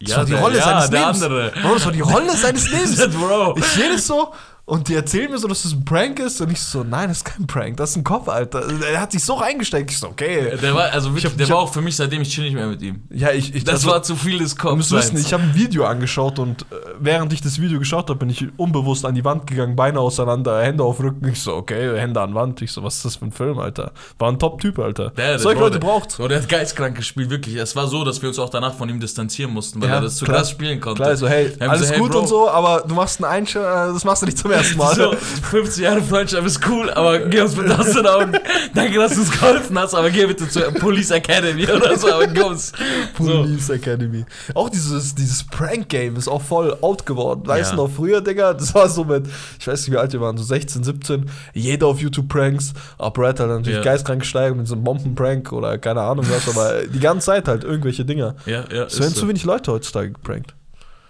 A: Das
B: Ja,
A: war die
B: der-
A: Rolle
B: ja,
A: seines
B: der
A: Lebens.
B: andere.
A: Bro, das war die Rolle seines Lebens.
B: Bro.
A: Ich sehe das so und die erzählen mir so, dass das ein Prank ist und ich so, nein, das ist kein Prank, das ist ein Kopf, Alter. Er hat sich so reingesteckt. Ich so, okay.
B: Der war, also wirklich,
A: Ich hab-
B: der war auch für mich, seitdem ich chill nicht mehr mit ihm.
A: Ja, ich, ich
B: Das
A: also,
B: war zu viel des Kopfs.
A: wissen, ich habe ein Video angeschaut und äh, während ich das Video geschaut habe, bin ich unbewusst an die Wand gegangen, Beine auseinander, Hände auf Rücken. Ich so, okay, Hände an Wand. Ich so, was ist das für ein Film, Alter? War ein Top-Typ, Alter.
B: Der,
A: Solche Leute
B: der-
A: braucht.
B: So, der hat geistkrank gespielt, wirklich. Es war so, dass wir uns auch danach von ihm distanzieren mussten, weil
A: Ja,
B: er das zu
A: klar.
B: krass spielen konnte.
A: Klar, so, hey,
B: Wir haben
A: alles
B: so, hey,
A: gut
B: Bro.
A: und so, aber du machst einen Einschlag, äh, das machst du nicht zum ersten Mal.
B: So, 50 Jahre Freundschaft ist cool, aber geh uns mit aus den Augen. Danke, dass du uns geholfen hast, aber geh bitte zur Police Academy oder so, aber kommst. So.
A: Police Academy. Auch dieses, dieses Prank-Game ist auch voll out geworden. Weißt
B: Ja.
A: du noch, früher, Digga, das war so mit, ich weiß nicht, wie alt wir waren, so 16, 17, jeder auf YouTube Pranks, aber Brad hat natürlich
B: Ja.
A: geistkrank gesteigert mit so einem Bombenprank oder keine Ahnung was, aber die ganze Zeit halt irgendwelche Dinger.
B: Ja, ja.
A: Es werden
B: ist
A: zu
B: so.
A: wenig Leute heutzutage geprankt.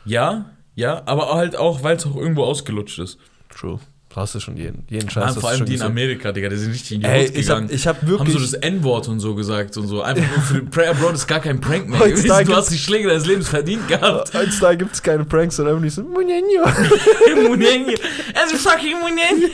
B: Ja, Ja, aber halt auch, weil es auch irgendwo ausgelutscht ist.
A: True. Du hast ja schon jeden, jeden
B: Mann,
A: Scheiß. hast
B: vor
A: du
B: allem die in. Amerika, Digga, die sind richtig in die
A: Ey, ich hab,
B: gegangen.
A: ich hab
B: haben
A: wirklich.
B: so das N-Wort und so gesagt und so. Einfach nur für Prayer Bro, das ist gar kein Prank mehr. Gewesen. Du hast die Schläge deines Lebens verdient gehabt.
A: Heutzutage gibt es keine Pranks, sondern einfach nicht so, Munenio.
B: Munenio. Also fucking Munenio.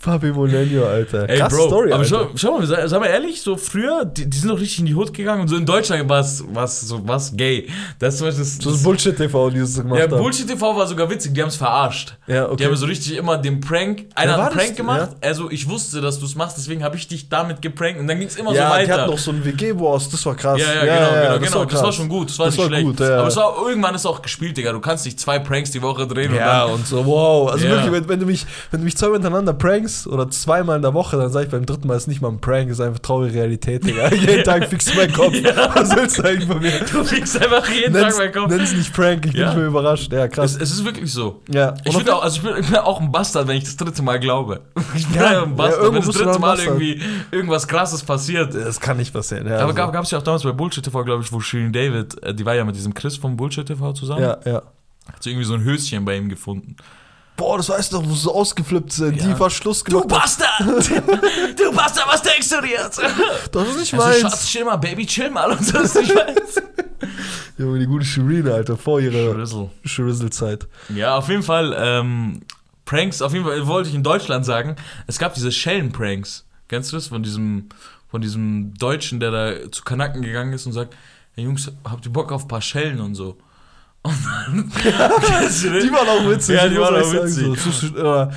A: Papi Munenio, Alter.
B: Ey,
A: Krasse
B: Bro,
A: Story,
B: aber
A: Alter.
B: schau, schau mal, sag, sag mal ehrlich, so früher, die, die sind doch richtig in die Hut gegangen und so in Deutschland war es so was gay. Das war das,
A: so das Bullshit-TV, die das so gemacht
B: Ja,
A: haben.
B: Bullshit TV war sogar witzig, die haben es verarscht.
A: Ja,
B: Die
A: okay.
B: haben so richtig immer den Prank, einer
A: Wer war
B: hat einen
A: das?
B: Prank gemacht, also ich wusste, dass du es machst, deswegen habe ich dich damit geprankt und dann ging es immer
A: ja,
B: so
A: die
B: weiter.
A: hatten doch so einen WG-Boss, das war krass.
B: ja, ja, genau, genau,
A: das
B: genau.
A: war
B: das war schon gut, das war
A: Das
B: nicht
A: war
B: schlecht.
A: gut, ja, ja.
B: Aber es war, irgendwann ist auch gespielt, Digga. Du kannst nicht zwei Pranks die Woche drehen
A: Ja,
B: und dann.
A: und so, wow. Also
B: Ja.
A: wirklich, wenn, wenn, du mich, wenn du mich zweimal hintereinander prankst oder zweimal in der Woche, dann sag ich beim dritten Mal, ist nicht mal ein Prank, ist einfach traurige Realität, Digga. Jeden Tag fix mein Kopf. Was willst du eigentlich von mir?
B: Du kriegst einfach jeden
A: Nenn's,
B: Tag meinen Kopf.
A: nenn's nicht Prank, ich bin
B: Ja.
A: nicht mehr überrascht. Ja, krass.
B: Es, es ist wirklich so.
A: ja.
B: Ich, auch, also ich, bin, ich bin auch ein Bastard, wenn ich das dritte Mal glaube. Ich bin
A: Ja,
B: ein Bastard,
A: ja,
B: wenn das
A: du
B: dritte Mal irgendwie irgendwas krasses passiert.
A: das kann nicht passieren. Ja,
B: Aber
A: also.
B: gab es ja auch damals bei Bullshit TV, glaube ich, wo Shirin David, äh, die war ja mit diesem Chris vom Bullshit TV zusammen,
A: ja, ja.
B: hat sie irgendwie so ein Höschen bei ihm gefunden.
A: Boah, das weißt du doch, wo sie ausgeflippt sind.
B: Ja.
A: Die war Schluss
B: Du
A: gemacht.
B: Bastard! du Bastard, was denkst du dir jetzt?
A: Das ist nicht
B: Also,
A: meins.
B: Schatz, chill mal, Baby, chill mal und so ist nicht meins.
A: Junge, die gute Shireen, Alter, vor ihrer
B: Rizzle.
A: Shrizzle-Zeit.
B: Ja, auf jeden Fall, ähm, Pranks, auf jeden Fall wollte ich in Deutschland sagen, es gab diese Schellen-Pranks. Kennst du das? Von diesem, von diesem Deutschen, der da zu Kanaken gegangen ist und sagt, hey Jungs, habt ihr Bock auf ein paar Schellen und so? Und dann?
A: Die waren auch witzig.
B: Ja, die waren auch witzig.
A: So,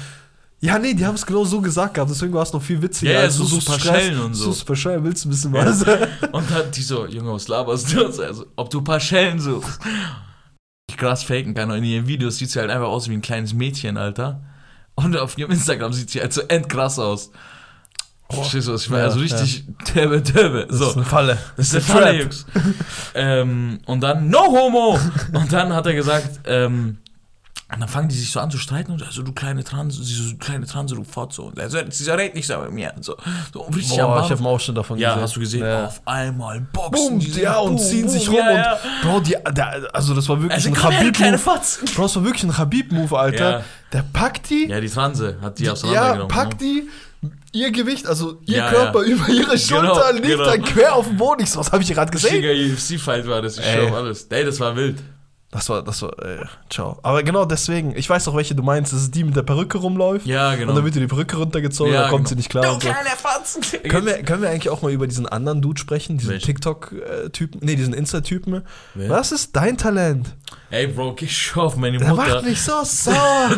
A: ja, nee, die haben es genau so gesagt gehabt. Deswegen war es noch viel witziger.
B: Ja, ja,
A: als du
B: suchst
A: suchst
B: ein paar Schellen und so.
A: Suchst ein paar Schellen, willst du ein bisschen was?
B: Und dann die so, Junge, was laberst du? Also, ob du ein paar Schellen suchst. Ich krass faken kann. Und in ihren Videos sieht sie halt einfach aus wie ein kleines Mädchen, Alter. Und auf ihrem Instagram sieht sie halt so endkrass aus. Verstehst du, was ich meine?
A: Ja,
B: also richtig töbe, töbe.
A: Das ist
B: So.
A: eine Falle.
B: Das ist
A: eine
B: Falle. Jungs. ähm, und dann, no homo! Und dann hat er gesagt, ähm, und dann fangen die sich so an zu streiten und also du kleine Transe, sie so, du kleine Transe, du Fotze. Und er so, sie redet nicht so mit mir. Und so, so richtig am
A: Boah, ich habe einen Ausschnitt davon
B: Ja,
A: gesehen.
B: hast du gesehen?
A: Ja.
B: Auf einmal boxen
A: Boom,
B: die
A: ja, und
B: boom,
A: ziehen
B: boom,
A: sich rum
B: ja,
A: und
B: ja.
A: Bro, die, der, also das war wirklich
B: Also
A: ein Habib-Move. Bro, das war wirklich ein Habib-Move, Alter.
B: Ja.
A: Der packt die,
B: Ja, die Transe hat die
A: ja,
B: auseinandergenommen.
A: packt die, ihr Gewicht, also ihr
B: Ja,
A: Körper
B: ja.
A: über ihre Schulter liegt
B: genau.
A: dann quer auf dem Boden. Ich so, was habe ich gerade gesehen?
B: Richtiger UFC-Fight war das, ich
A: Ey.
B: schwör alles. Ey, das war wild.
A: Das war, das war, äh, ciao. Aber genau deswegen, ich weiß auch, welche du meinst. Das ist die mit der Perücke rumläuft.
B: Ja, genau.
A: Und dann wird dir die Perücke runtergezogen,
B: Ja,
A: dann kommt
B: genau.
A: sie nicht klar. und so.
B: Fotzen.
A: Können wir, können wir eigentlich auch mal über diesen anderen Dude sprechen? Diesen? TikTok-Typen? Nee, diesen Insta-Typen. Was ist dein Talent?
B: Ey, Bro, geh schon auf meine
A: Der
B: Mutter.
A: macht mich so sauer.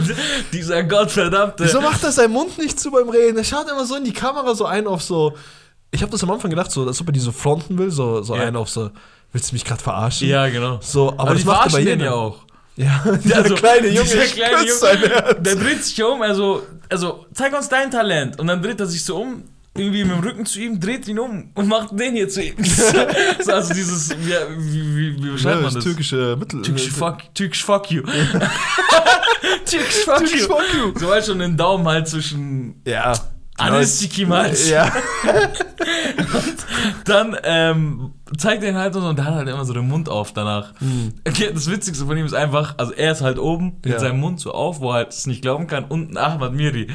B: Dieser Gottverdammte.
A: Wieso macht er seinen Mund nicht zu beim Reden? Er schaut immer so in die Kamera so ein auf so. Ich habe das am Anfang gedacht, so, als ob er die so fronten will, so, so
B: Ja.
A: einen auf so. Willst du mich gerade verarschen?
B: Ja, genau.
A: So, aber,
B: Aber,
A: das
B: die
A: macht er bei
B: verarschen den
A: jedem.
B: ja auch.
A: Ja, dieser
B: Also,
A: kleine Junge,
B: dieser kleine Junge. Der dreht sich um, also, also, zeig uns dein Talent. Und dann dreht er sich so um, irgendwie mit dem Rücken zu ihm, dreht ihn um und macht den hier zu ihm. so, also dieses, wie, wie, wie, wie beschreibt
A: Ja,
B: man
A: das türkische Mittel.
B: Türkisch fuck, Türkisch fuck you. Türkisch fuck
A: Türkisch
B: you.
A: fuck you.
B: So halt schon den Daumen halt zwischen
A: Ja.
B: Anistiki Matsch.
A: Ja.
B: Dann ähm, zeigt er ihn halt und so und der hat halt immer so den Mund auf danach. Okay, das Witzigste von ihm ist einfach, also er ist halt oben mit
A: Ja.
B: seinem Mund so auf, wo er halt es nicht glauben kann, unten Ahmad Miri.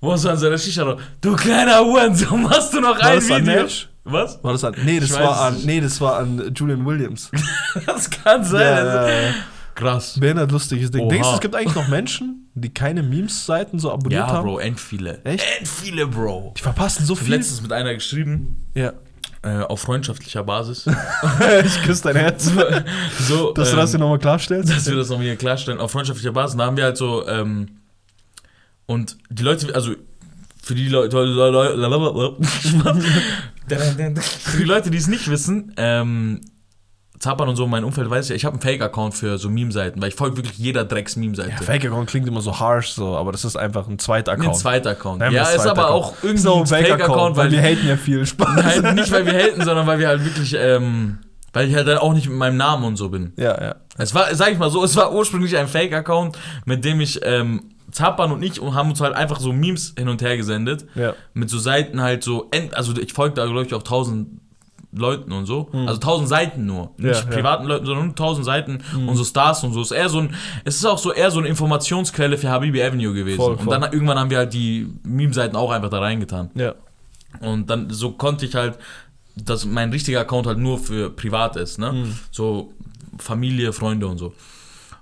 B: Wo er so an seiner Shisha noch, du kleiner Hurensohn, machst du noch
A: War
B: ein
A: das
B: Video?
A: Nash?
B: Was?
A: War das an. Nee, das
B: Ich
A: war an. Nee, das war an Julian Williams.
B: Das kann sein.
A: Ja,
B: also. Krass.
A: Behindert lustiges Ding.
B: Oha.
A: Denkst du, es gibt eigentlich noch Menschen, die keine Memes-Seiten so abonniert
B: Ja,
A: haben?
B: Bro, end viele.
A: Echt?
B: End viele, Bro.
A: Die verpassen so
B: Ich habe
A: viel.
B: letztens mit einer geschrieben,
A: Ja.
B: äh, auf freundschaftlicher Basis.
A: ich küsse dein Herz.
B: so,
A: Dass du
B: ähm,
A: das hier nochmal klarstellst.
B: dass wir das noch hier klarstellen, auf freundschaftlicher Basis, da haben wir halt so, ähm, und die Leute, also für die Leute, für die Leute, die es nicht wissen, ähm, Zappern und so, mein Umfeld weiß ja, ich habe einen Fake-Account für so Meme-Seiten, weil ich folge wirklich jeder Drecks-Meme-Seite.
A: Ja, Fake-Account klingt immer so harsh, so, aber das ist einfach ein zweiter
B: Ein
A: Account.
B: zweiter Account.
A: Wir
B: ja,
A: es
B: ist
A: zweiter
B: aber
A: Account.
B: auch irgendwie
A: noch
B: ein Fake-Account, weil,
A: wir haten ja viel Spaß.
B: Nein, nicht weil wir haten, sondern weil wir halt wirklich, ähm, weil ich halt dann auch nicht mit meinem Namen und so bin.
A: Ja, ja.
B: Es war, sag ich mal so, es war ursprünglich ein Fake-Account, mit dem ich, ähm, Zappern und ich und haben uns halt einfach so Memes hin und her gesendet.
A: Ja.
B: Mit so Seiten halt so, end, also ich folge da, glaube ich, auch 1000 Leuten und so. Also 1000 Seiten nur. Nicht
A: Ja, ja.
B: privaten Leuten, sondern nur 1000 Seiten und so Stars und so. Es ist, eher so ein, es ist auch so eher so eine Informationsquelle für Habibi Avenue gewesen.
A: Voll,
B: Und
A: voll.
B: dann irgendwann haben wir halt die Meme-Seiten auch einfach da reingetan.
A: Ja.
B: Und dann so konnte ich halt, dass mein richtiger Account halt nur für privat ist, ne?
A: Mhm.
B: So Familie, Freunde und so.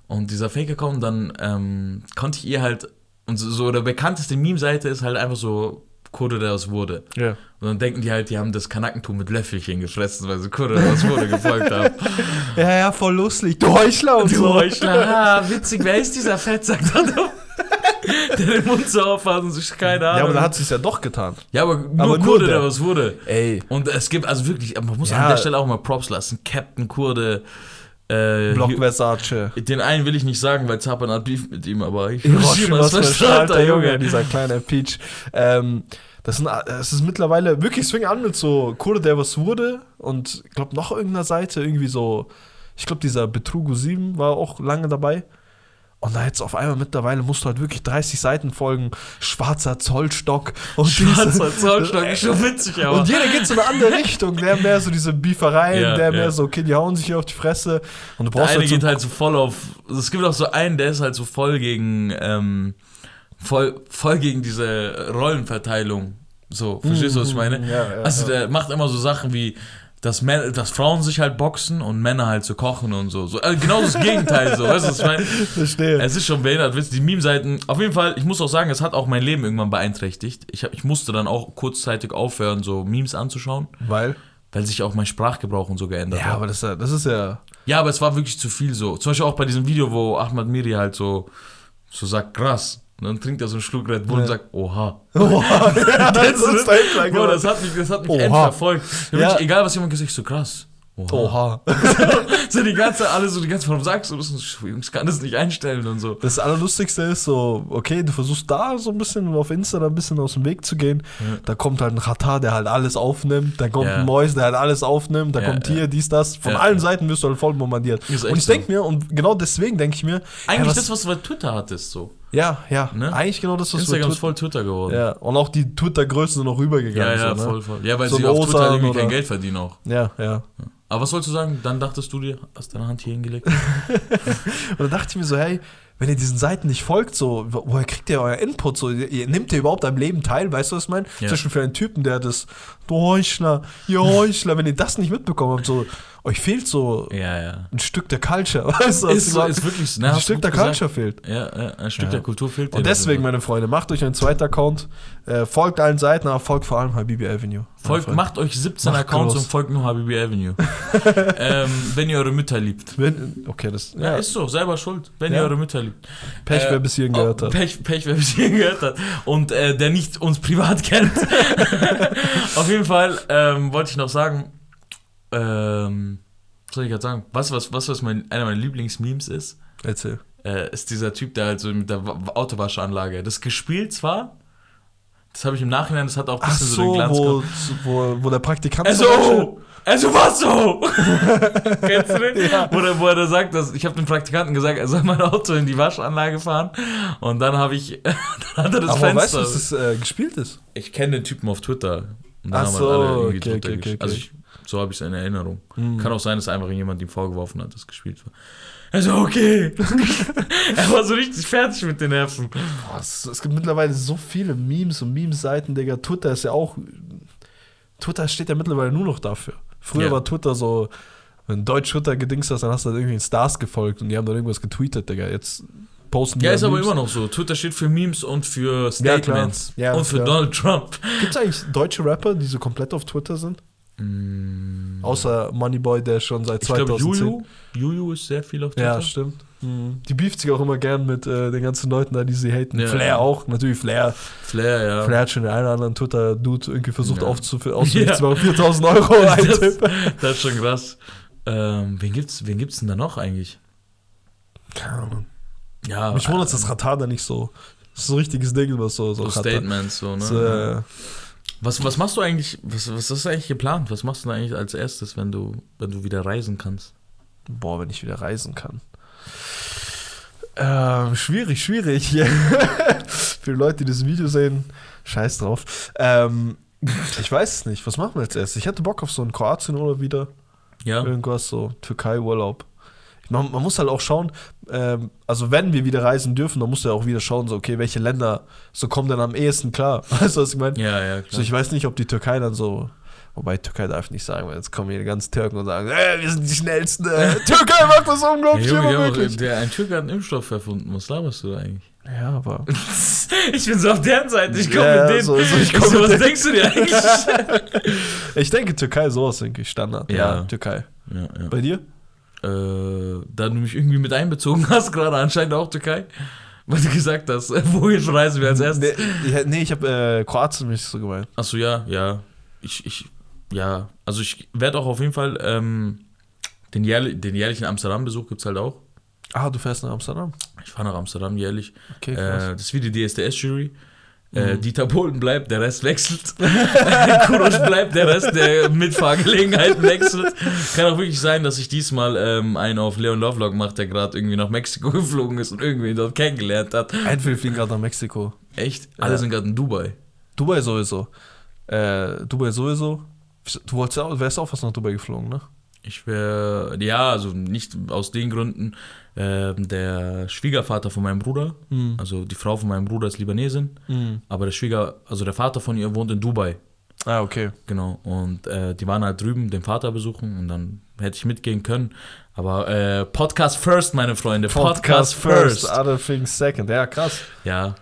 B: Und dieser Fake-Account, dann ähm, konnte ich ihr halt, und so, so der bekannteste Meme-Seite ist halt einfach so Kurde, der was wurde.
A: Ja.
B: Und dann denken die halt, die haben das Kanakentum mit Löffelchen gefressen, weil sie Kurde, der was wurde gefolgt haben.
A: Ja, ja, voll lustig. Du Heuchler und
B: Du
A: so.
B: Heuchler, ah, witzig, wer ist dieser Fettsack da? der den Mund so aufhat und sich keine Ahnung.
A: Ja, aber da hat sie es ja doch getan.
B: Ja, aber nur
A: Aber
B: Kurde,
A: der.
B: der was wurde.
A: Ey.
B: Und es gibt, also wirklich, man muss
A: Ja.
B: an der Stelle auch mal Props lassen. Captain Kurde. Äh,
A: Block Versace.
B: den einen will ich nicht sagen, weil Zapan hat Beef mit ihm, aber ich
A: Hiroshima, was für ein
B: verstrahlt,
A: starker Junge, dieser kleine Peach. Ähm, das, sind, das ist mittlerweile wirklich, es fing an mit so Kurde, der was wurde und ich glaube noch irgendeiner Seite irgendwie so, ich glaube dieser Betrugu 7 war auch lange dabei. Und da jetzt auf einmal mittlerweile musst du halt wirklich 30 Seiten folgen, schwarzer Zollstock und
B: Schwarzer
A: diese-
B: Zollstock ist schon witzig, aber.
A: Und jeder geht so in eine andere Richtung. Der mehr so diese Beefereien,
B: Ja,
A: der mehr
B: ja.
A: so, okay, die hauen sich hier auf die Fresse. Und du
B: Der
A: brauchst
B: eine
A: halt so
B: geht halt so voll auf. Es gibt auch so einen, der ist halt so voll gegen. Ähm, voll, voll gegen diese Rollenverteilung. So, verstehst du, was ich meine?
A: Mhm, Ja, ja,
B: also der macht immer so Sachen wie. Dass, Män dass Frauen sich halt boxen und Männer halt so kochen und so. so also genau das Gegenteil, so. Weißt du, was ich meine?
A: Verstehe.
B: Es ist schon behindert, wisst die Meme-Seiten. Auf jeden Fall, ich muss auch sagen, es hat auch mein Leben irgendwann beeinträchtigt. Ich, hab, ich musste dann auch kurzzeitig aufhören, so Memes anzuschauen,
A: Weil?
B: weil sich auch mein Sprachgebrauch und so geändert
A: Ja,
B: hat.
A: aber das, ist ja- das ist ja.
B: Ja, aber es war wirklich zu viel so. Zum Beispiel auch bei diesem Video, wo Ahmad Miri halt so, so sagt, krass. Und dann trinkt er so einen Schluck Red Bull
A: Ja.
B: und sagt, oha.
A: Oha, das ist Hitler,
B: Bro, das hat mich, das hat mich
A: Oha.
B: endverfolgt. Ja.
A: Ja.
B: Wirklich, egal, was jemand gesagt hat, ich so krass. Oha.
A: Oha.
B: So die ganze, alle so die ganze, warum sagst du das? Ich so, Jungs, kann das nicht einstellen und so.
A: Das Allerlustigste ist so, okay, du versuchst da so ein bisschen auf Insta da ein bisschen aus dem Weg zu gehen. Da kommt halt ein Katar, der halt alles aufnimmt. Dann kommt
B: Ja.
A: ein Mois, der halt alles aufnimmt. Da
B: Ja,
A: kommt
B: ja.
A: hier, dies, das. Von
B: Ja,
A: allen
B: ja.
A: Seiten wirst du halt voll bombardiert.
B: Echt
A: Und ich
B: so.
A: denke mir, und genau deswegen denke ich mir,
B: Eigentlich
A: was-
B: das, was du bei Twitter hattest, so.
A: Ja, ja,
B: Ne?
A: eigentlich genau das, was
B: Instagram
A: wir
B: ist voll Twitter geworden.
A: Ja, und auch die Twitter-Größen sind noch rübergegangen.
B: Ja, ja,
A: so, ne?
B: voll, voll. Ja, weil
A: So
B: sie auf Twitter
A: Ozan
B: irgendwie
A: oder-
B: kein Geld verdienen auch.
A: Ja, ja.
B: Aber was sollst du sagen? Dann dachtest du dir, hast deine Hand hier hingelegt?
A: Und dann dachte ich mir so, hey, wenn ihr diesen Seiten nicht folgt, so, wo- woher kriegt ihr euer Input? So, ihr, ihr nehmt ihr überhaupt am Leben teil, weißt du, was ich meine?
B: Ja.
A: Zwischen für einen Typen, der das, du Heuchler, ihr Heuchler, wenn ihr das nicht mitbekommen habt, so, euch fehlt so
B: ja, ja.
A: ein Stück der Culture, weißt du?
B: Ist, so, ist wirklich so. Ne,
A: ein Stück der
B: gesagt.
A: Culture fehlt.
B: Ja, ein Stück der Kultur fehlt.
A: Und deswegen, meine Freunde, macht euch einen zweiten Account, äh, folgt allen Seiten, aber folgt vor allem Habibi Avenue.
B: Folgt, macht euch 17
A: Macht
B: Accounts
A: groß.
B: und folgt nur Habibi Avenue. ähm, wenn ihr eure Mütter liebt.
A: Wenn, okay, das
B: Ja,
A: ja,
B: ist so, selber schuld, wenn ihr eure Mütter liebt.
A: Pech,
B: Äh,
A: wer bis hierhin gehört
B: oh,
A: hat.
B: Pech, Pech, wer bis hierhin gehört hat. Und äh, der nicht uns privat kennt. Auf jeden Fall ähm, wollte ich noch sagen, ähm, was soll ich gerade sagen? Was, was, was, was mein, einer meiner Lieblingsmemes ist,
A: Erzähl.
B: äh, ist dieser Typ, der halt so mit der Wa- Autowaschanlage, das gespielt zwar, das habe ich im Nachhinein, das hat auch ein bisschen so, den
A: so,
B: Glanz
A: wo, wo, wo der Praktikant
B: Also, also was so? Kennst du den?
A: Ja.
B: Wo, er, wo er da sagt, dass, ich habe dem Praktikanten gesagt, er soll mein Auto in die Waschanlage fahren. Und dann habe ich, dann hat er das
A: Aber weißt
B: Fenster.
A: du, dass das äh, gespielt ist?
B: ich kenne den Typen auf Twitter. Und
A: Ach
B: dann
A: so,
B: haben halt alle irgendwie
A: okay,
B: drunter
A: okay, okay,
B: Also ich, so habe ich es in Erinnerung.
A: Mhm.
B: Kann auch sein, dass einfach jemand ihm vorgeworfen hat, dass gespielt war. Also okay. er war so richtig fertig mit den Nerven.
A: Boah, es, es gibt mittlerweile so viele Memes und Memes-Seiten, Digga. Twitter ist ja auch. Twitter steht ja mittlerweile nur noch dafür. Früher
B: Ja.
A: war Twitter so, wenn Deutsch Twitter gedingst hast, dann hast du halt irgendwie den Stars gefolgt und die haben dann irgendwas getweetet, Digga. Jetzt posten
B: Ja, ist aber
A: Memes.
B: immer noch so. Twitter steht für Memes und für
A: Ja.
B: Statements.
A: Ja,
B: und für
A: klar.
B: Donald Trump.
A: Gibt es eigentlich deutsche Rapper, die so komplett auf Twitter sind?
B: Mm,
A: Außer Moneyboy, der schon seit
B: Ich glaube,
A: 2010.
B: Juju. Juju ist sehr viel auf Twitter.
A: ja, stimmt. Mhm. Die beeft sich auch immer gern mit äh, den ganzen Leuten da, die sie haten.
B: Ja.
A: Flair auch, natürlich Flair.
B: Flair, ja.
A: Flair hat schon den einen oder anderen Twitter-Dude irgendwie versucht
B: Ja.
A: aufzuführen, auszuführen,
B: Ja.
A: 4000 Euro
B: Das,
A: eintippen.
B: das ist schon krass. Ähm, wen gibt's, wen gibt's denn da noch eigentlich?
A: Keine Ahnung.
B: Ja,
A: Mich wundert, dass Ratar da nicht so. Das ist so ein richtiges Ding, was so. so
B: so Statements, so, ne?
A: So, äh,
B: Was, was machst du eigentlich, was, was ist eigentlich geplant? Was machst du denn eigentlich als erstes, wenn du, wenn du wieder reisen kannst?
A: boah, wenn ich wieder reisen kann. Ähm, schwierig, schwierig. Für Leute, die das Video sehen, scheiß drauf. Ähm, Ich weiß es nicht. Was machen wir jetzt erst? Ich hätte Bock auf so einen Kroatien-Urlaub wieder.
B: Ja.
A: Irgendwas so. Türkei-Urlaub. Man, man muss halt auch schauen, ähm, also wenn wir wieder reisen dürfen, dann musst du ja auch wieder schauen, so, okay, welche Länder so kommen dann am ehesten klar. Weißt du, was ich meine?
B: Ja, ja, klar.
A: So, ich weiß nicht, ob die Türkei dann so. Wobei Türkei darf ich nicht sagen, weil jetzt kommen hier die ganzen Türken und sagen, äh, wir sind die schnellsten. Äh, Türkei macht das unglaublich
B: Hey, Junge,
A: immer
B: ja,
A: möglich.
B: der, ein Türke hat einen Impfstoff erfunden. Was laberst du da eigentlich?
A: Ja, aber.
B: Ich bin so auf deren Seite. Ich komme
A: Ja,
B: mit denen.
A: so- so, ich komm
B: so, was
A: denen.
B: denkst du dir eigentlich?
A: Ich denke, Türkei sowas, denke ich, Standard. Ja,
B: Ja.
A: Türkei.
B: ja.
A: Bei dir?
B: Äh, da du mich irgendwie mit einbezogen hast, gerade anscheinend auch Türkei. Weil du gesagt hast, äh, wohin reisen wir als erstes?
A: Nee, ich- nee ich habe äh, Kroatien mich so gemeint.
B: Achso, ja, ja. Ich, ich, ja. Also ich werde auch auf jeden Fall ähm, den, jährli den jährlichen Amsterdam-Besuch gibt es halt auch.
A: Ah, du fährst nach Amsterdam?
B: Ich fahre nach Amsterdam jährlich.
A: Okay,
B: Äh,
A: krass.
B: das ist wie die DSDS-Jury. Äh,
A: Mhm.
B: Dieter Bohlen bleibt, der Rest wechselt. Kurosch bleibt, der Rest der Mitfahrgelegenheiten wechselt. Kann auch wirklich sein, dass ich diesmal ähm, einen auf Leon Lovelock mache, der gerade irgendwie nach Mexiko geflogen ist und irgendwie dort kennengelernt hat.
A: Entweder fliegen gerade nach Mexiko.
B: Echt? Alle
A: Ja.
B: sind gerade in Dubai.
A: Dubai sowieso. Äh, Dubai sowieso. Du wolltest wärst auch fast nach Dubai geflogen, ne?
B: Ich wäre, ja, also nicht aus den Gründen. ähm, der Schwiegervater von meinem Bruder,
A: Mhm.
B: also die Frau von meinem Bruder ist Libanesin,
A: Mhm.
B: aber der Schwieger, also der Vater von ihr wohnt in Dubai.
A: Ah, okay.
B: Genau. Und äh, die waren halt drüben den Vater besuchen und dann hätte ich mitgehen können. Aber äh, Podcast first, meine Freunde. Podcast, first.
A: Other things second. Ja, krass.
B: Ja.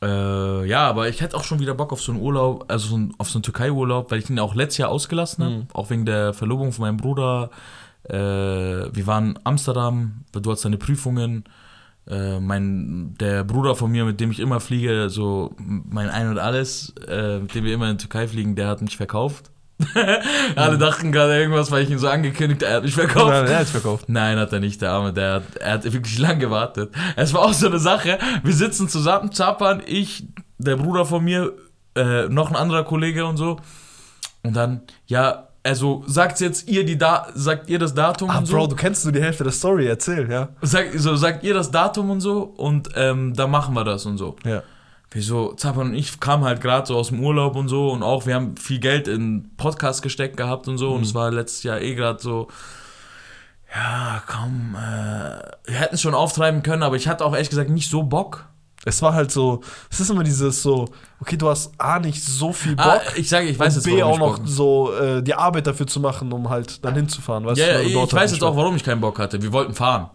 B: Äh, ja, aber ich hätte auch schon wieder Bock auf so einen Urlaub, also so einen, auf so einen Türkei-Urlaub, weil ich ihn auch letztes Jahr ausgelassen habe.
A: Mhm.
B: Auch wegen der Verlobung von meinem Bruder. Äh, wir waren in Amsterdam, du hattest deine Prüfungen. Äh, mein, der Bruder von mir, mit dem ich immer fliege, so mein Ein und Alles, äh, mit dem wir immer in die Türkei fliegen, der hat mich verkauft. Alle dachten gerade irgendwas, weil ich ihn so angekündigt habe, er hat mich verkauft.
A: Ja, er hat verkauft.
B: Nein, hat er nicht, der Arme. Der hat, er hat wirklich lang gewartet. Es war auch so eine Sache. Wir sitzen zusammen, Zapan, ich, der Bruder von mir, äh, noch ein anderer Kollege und so. Und dann, ja, also sagt jetzt ihr die da sagt ihr das Datum
A: Ah,
B: und so.
A: Bro, du kennst nur die Hälfte der Story. Erzähl, ja.
B: Sagt, so, sagt ihr das Datum und so und ähm, dann machen wir das und so.
A: Ja.
B: Wieso? Zapan und ich kamen halt gerade so aus dem Urlaub und so und auch wir haben viel Geld in Podcast gesteckt gehabt und so und es war letztes Jahr eh gerade so. Ja, komm, äh, wir hätten es schon auftreiben können, aber ich hatte auch ehrlich gesagt nicht so Bock.
A: Es war halt so, es ist immer dieses so, okay, du hast A, nicht so viel Bock.
B: Ah, ich sage, ich weiß
A: und
B: jetzt
A: B, auch noch so äh, die Arbeit dafür zu machen, um halt dann hinzufahren. Weißt
B: Ja,
A: du,
B: ja, ich weiß jetzt auch,
A: war.
B: warum ich keinen Bock hatte. Wir wollten fahren.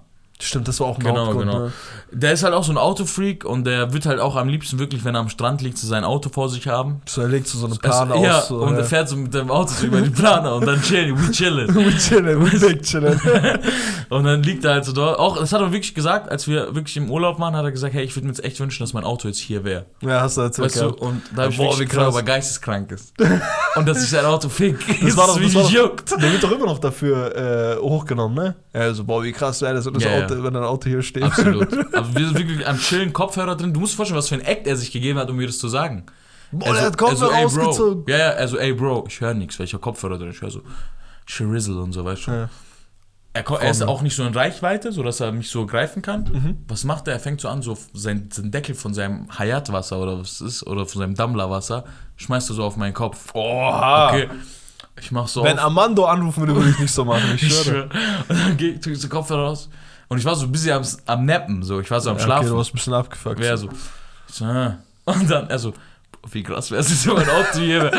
A: Stimmt, das war auch ein
B: Genau,
A: Hauptgrund.
B: genau.
A: Ne?
B: Der ist halt auch so ein Autofreak und der wird halt auch am liebsten wirklich, wenn er am Strand liegt, so sein Auto vor sich haben.
A: So, er legt so, so eine Plane
B: ja,
A: aus. So,
B: und
A: ja.
B: er fährt so mit dem Auto so über die Plane und dann chillen, we chillen.
A: We chillen, we big chillen.
B: Und dann liegt er halt so dort. Auch, das hat er wirklich gesagt, als wir wirklich im Urlaub waren, hat er gesagt, hey, ich würde mir jetzt echt wünschen, dass mein Auto jetzt hier wäre.
A: ja, hast du erzählt.
B: Weißt du, und da habe ich wirklich
A: krass.
B: ob er geisteskrank ist. und dass ich sein Auto fick.
A: Das war doch, das war doch,
B: juckt.
A: der wird doch immer noch dafür äh, hochgenommen, ne? Ja, so, boah, wie krass wäre das, das
B: Ja, ja.
A: Auto, wenn ein Auto hier steht.
B: Absolut. Aber wir sind wirklich am chillen Kopfhörer drin. Du musst dir vorstellen, was für ein Act er sich gegeben hat, um mir das zu sagen.
A: Boah, der hat Kopfhörer
B: ey, Bro.
A: ausgezogen.
B: Ja, ja, also, ey, Bro, ich höre nichts, habe Kopfhörer drin. Ich höre so Shrizzle und so, weißt du.
A: Ja.
B: Er, er ist auch nicht so in Reichweite, sodass er mich so greifen kann.
A: Mhm.
B: Was macht er? Er fängt so an, so sein, sein Deckel von seinem Hayat-Wasser oder was es ist, oder von seinem Dammler-Wasser, schmeißt er so auf meinen Kopf.
A: Oha.
B: Okay. Ich mach so
A: Wenn
B: auf.
A: Amando anrufen würde, würde ich nicht so machen. Ich schwöre.
B: schwör. Und dann geh- tue ich so Kopfhörer raus. Und ich war so ein bisschen am, am Nappen, so. Ich war so am
A: Ja,
B: Schlafen.
A: Okay, du warst ein bisschen abgefuckt.
B: Wer so. Und dann, er so, wie krass wäre es, wenn mein Auto hier wäre.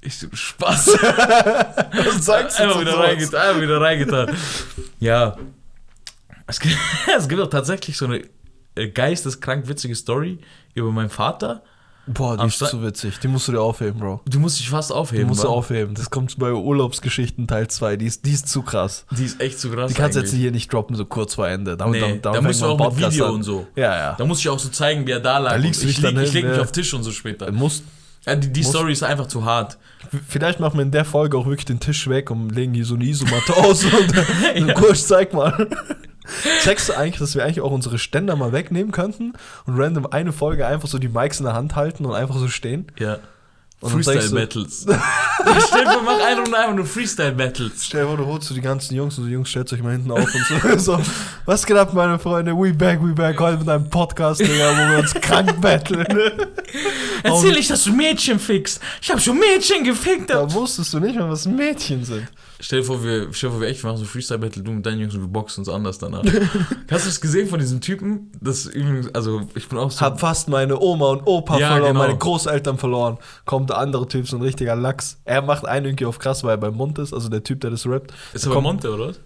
B: Ich so, Spaß.
A: Was sagst du zu
B: wieder reingetan, einfach wieder reingetan. Ja. Es gibt, es gibt auch tatsächlich so eine äh, geisteskrank witzige Story über meinen Vater.
A: Boah, die ist zu witzig. Die musst du dir aufheben, Bro.
B: Du musst dich fast
A: Die
B: aufheben.
A: musst du aufheben. Das kommt bei Urlaubsgeschichten Teil 2. Die ist, die ist zu krass.
B: Die ist echt zu krass.
A: Die kannst du jetzt hier nicht droppen, so kurz vor Ende. Da,
B: Nee, da musst du auch mit Video und so.
A: Ja, ja.
B: Da muss ich auch so zeigen, wie er da lag.
A: Da liegst
B: Und
A: du
B: ich lieg, ich leg mich
A: ja.
B: auf Tisch und so später.
A: Du musst,
B: Ja, die die
A: muss-
B: Story ist einfach zu hart.
A: vielleicht machen wir in der Folge auch wirklich den Tisch weg und legen hier so eine Isomatte aus und
B: Ja.
A: kurz zeig mal. Checkst du eigentlich, dass wir eigentlich auch unsere Ständer mal wegnehmen könnten und random eine Folge einfach so die Mics in der Hand halten und einfach so stehen?
B: Ja. Freestyle-Battles. Stell dir vor, mach eine Runde einfach nur Freestyle-Battles.
A: Stell dir vor, du holst du die ganzen Jungs und so, Jungs, stellt euch mal hinten auf und so. so was geht ab, meine Freunde? We back, we back, heute mit einem Podcast, Digga, wo wir uns krank battlen.
B: Erzähl nicht, dass du Mädchen fickst. Ich habe schon Mädchen gefickt.
A: Da wusstest du nicht mal, was Mädchen sind.
B: Stell dir vor, wir, stell dir vor, wir echt machen so Freestyle-Battle, du mit deinen Jungs und wir boxen uns anders danach. Hast du es gesehen von diesem Typen? Das übrigens, also ich bin auch so.
A: Hab fast meine Oma und Opa
B: Ja,
A: verloren,
B: genau.
A: meine Großeltern verloren. Kommt der andere Typ, so ein richtiger Lachs. Er macht einen irgendwie auf krass, weil er beim Mund ist, also der Typ, der das rappt.
B: ist
A: Da
B: aber Monte, oder was?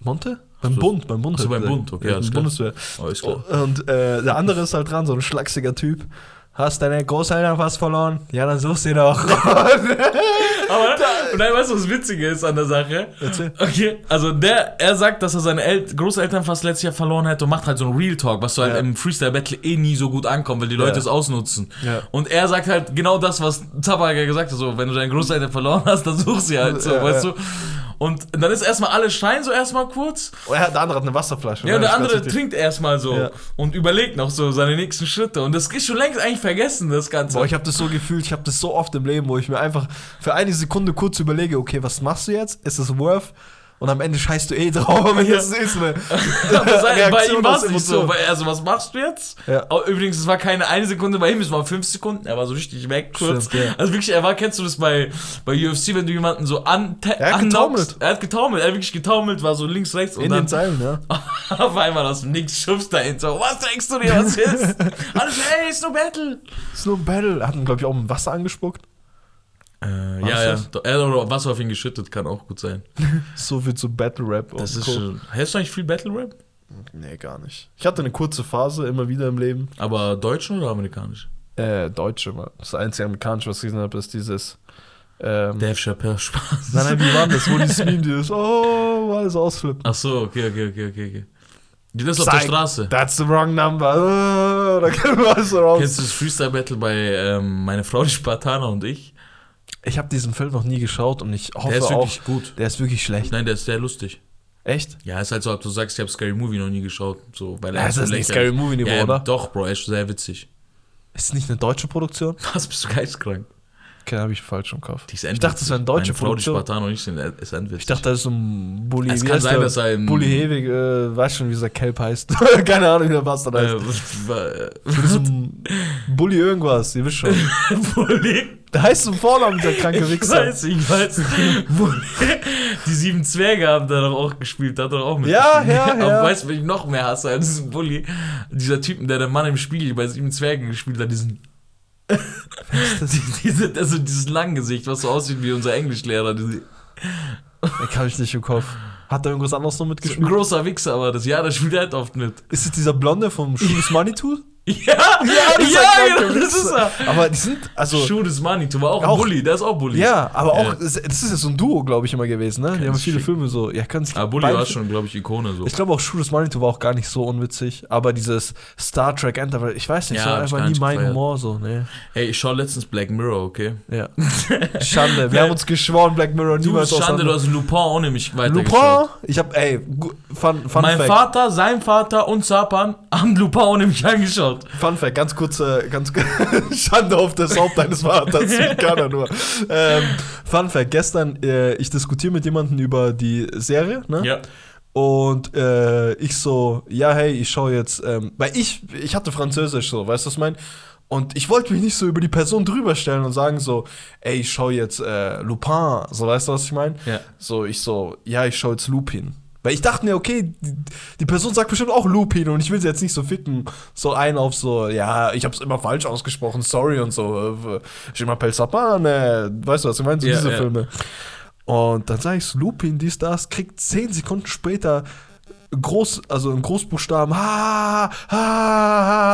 A: Monte? Beim
B: so.
A: Bund, beim Bund.
B: Ach so,
A: hat
B: beim Bund, okay,
A: ja. Bundeswehr.
B: Oh.
A: Und äh, der andere ist halt dran, so ein schlachsiger Typ. Hast deine Großeltern fast verloren? Ja, dann suchst du doch.
B: Aber, und dann weißt du, was Witzige ist an der Sache?
A: Erzähl.
B: Okay, also der, er sagt, dass er seine El Großeltern fast letztes Jahr verloren hätte und macht halt so ein Real Talk, was so halt
A: Ja.
B: im Freestyle-Battle eh nie so gut ankommt, weil die Leute
A: Ja.
B: es ausnutzen.
A: Ja.
B: Und er sagt halt genau das, was Zabaga gesagt hat, so, wenn du deine Großeltern verloren hast, dann such sie halt so, weißt du? Und dann ist erstmal alle schreien so erstmal kurz.
A: Oh, er hat, der andere hat eine Wasserflasche.
B: Ja, und
A: ne?
B: der andere trinkt erstmal so
A: Ja.
B: und überlegt noch so seine nächsten Schritte. Und das ist schon längst eigentlich vergessen, das Ganze.
A: Boah, ich habe das so gefühlt, ich habe das so oft im Leben, wo ich mir einfach für eine Sekunde kurz überlege, okay, was machst du jetzt? Ist es worth? Und am Ende scheißt du eh drauf, aber
B: Ja.
A: jetzt ist eine
B: Aber sei, bei ihm war es nicht so. Weil, also, was machst du jetzt?
A: Ja.
B: Übrigens, es war keine eine Sekunde bei ihm, es waren fünf Sekunden. Er war so richtig weg kurz.
A: Stimmt, ja.
B: Also wirklich, er war, kennst du das bei, bei UFC, wenn du jemanden so an
A: Er hat getaumelt.
B: Er hat getaumelt, er hat wirklich getaumelt, war so links, rechts und
A: in
B: dann
A: den Zeilen, ja.
B: auf einmal aus dem Nix schubst da hin. So, was denkst du dir, was ist? Alles, hey, ist nur Battle.
A: ist nur ein Battle. Hat ihn, glaube ich, auch mit Wasser angespuckt.
B: Äh, ja, ja. Er hat auch Wasser auf ihn geschüttet, kann auch gut sein.
A: So viel zu Battle Rap.
B: Das ist
A: Co.
B: schon. Hältst du eigentlich viel Battle Rap?
A: Nee, gar nicht. Ich hatte eine kurze Phase immer wieder im Leben.
B: Aber deutschen oder amerikanisch?
A: Äh, Deutsche mal. Das einzige amerikanische, was ich gesehen habe, ist dieses. Ähm,
B: Dave Chappelle, Spaß.
A: nein, nein, wie war das? Wo dieses Meme, dieses, oh, alles ausflippen.
B: Ach so, okay, okay, okay, okay. okay. Das ist auf der Straße.
A: That's the wrong number. Oh, da können wir alles raus.
B: Kennst du das Freestyle-Battle bei ähm, Meine Frau, die Spartaner und ich?
A: Ich habe diesen Film noch nie geschaut und ich hoffe
B: Der ist
A: auch,
B: wirklich gut.
A: der ist wirklich schlecht.
B: Nein, der ist sehr lustig.
A: Echt?
B: Ja, ist halt so, ob du sagst, ich habe Scary Movie noch nie geschaut. So, weil
A: Ja,
B: er
A: es
B: so
A: ist nicht
B: lächerlich-
A: Scary Movie Niveau,
B: ja,
A: oder?
B: Doch, Bro, er ist sehr witzig.
A: Ist nicht eine deutsche Produktion?
B: Was, bist du geistkrank?
A: Okay, habe ich falsch im Kopf. Ich dachte, das wäre eine deutsche
B: Meine Frau, die. Spartaner und ich sind ist endwitzig.
A: Ich dachte, da ist so ein Bulli.
B: Es kann sein, dass er im-
A: Bulli Hewig, äh, weiß schon, wie dieser Kelp heißt. Keine Ahnung, wie der Bastard heißt.
B: äh, äh,
A: So ein Bulli irgendwas, ihr wisst schon.
B: Bulli.
A: Der heißt zum Vornamen, der kranke
B: Ich
A: Wichser.
B: weiß, ich weiß. Die sieben Zwerge haben da doch auch gespielt, da hat er auch mit.
A: Ja, ja,
B: Aber
A: ja.
B: weißt du, wen ich noch mehr hasse als diesen Bulli? Dieser Typen, der der Mann im Spiegel bei sieben Zwergen gespielt hat, diesen. Die- diese, also dieses Langgesicht, was so aussieht wie unser Englischlehrer. Diese,
A: Ich habe ich nicht im Kopf. Hat da irgendwas anderes noch
B: ein
A: mitgespielt?
B: großer Wichser, aber das ja, der spielt halt oft mit.
A: Ist es dieser Blonde vom Shoes Money Tool?
B: Ja, ja,
A: dieser
B: ja,
A: kranke
B: genau, das ist er.
A: Aber die sind, also.
B: Shoot is money, du war auch, ein
A: Auch-
B: Bulli, der ist auch Bulli.
A: Ja, aber auch,
B: Ja.
A: das das ist ja so ein Duo, glaube ich, immer gewesen, ne? Die haben
B: Ganz
A: viele
B: schick.
A: Filme so. Ja, kannst
B: Aber Bulli war schon, glaube ich, Ikone so.
A: Ich glaube auch Shooters Manitou war auch gar nicht so unwitzig, aber dieses Star Trek Enterprise, ich weiß nicht,
B: Ja,
A: so einfach nie mein
B: gefeiert.
A: Humor so, ne?
B: Hey, ich schaue letztens Black Mirror, okay?
A: Ja. Schande, wir haben uns geschworen, Black Mirror
B: Du
A: niemals
B: Schande, du hast Lupin ohne mich weitergeschaut.
A: Lupin? Ich hab, ey, Fun, fun
B: mein
A: Fact.
B: Vater, sein Vater und Zapan haben Lupin ohne mich angeschaut.
A: Fun Fact, ganz kurze, ganz Schande auf das Haupt deines Vaters, wie kann er nur. Ähm, Fun Fact, gestern, äh, ich diskutiere mit jemandem über die Serie, ne?
B: Ja.
A: Und äh, ich so, ja, hey, ich schaue jetzt, ähm, weil ich, ich hatte Französisch so, weißt du, was ich meine? Und ich wollte mich nicht so über die Person drüber stellen und sagen so, ey, ich schaue jetzt äh, Lupin, so, weißt du, was ich meine?
B: Ja.
A: So, ich so, ja, ich schaue jetzt Lupin. Weil ich dachte mir, okay, die, die Person sagt bestimmt auch Lupin und ich will sie jetzt nicht so ficken. So ein auf so, ja, ich hab's immer falsch ausgesprochen, sorry und so. Je m'appelle Sapin, äh, weißt du was ich meine? So
B: Ja,
A: diese
B: ja.
A: Filme. Und dann sage ich Lupin, dies, das, kriegt zehn Sekunden später groß, also in Großbuchstaben, ha, ha,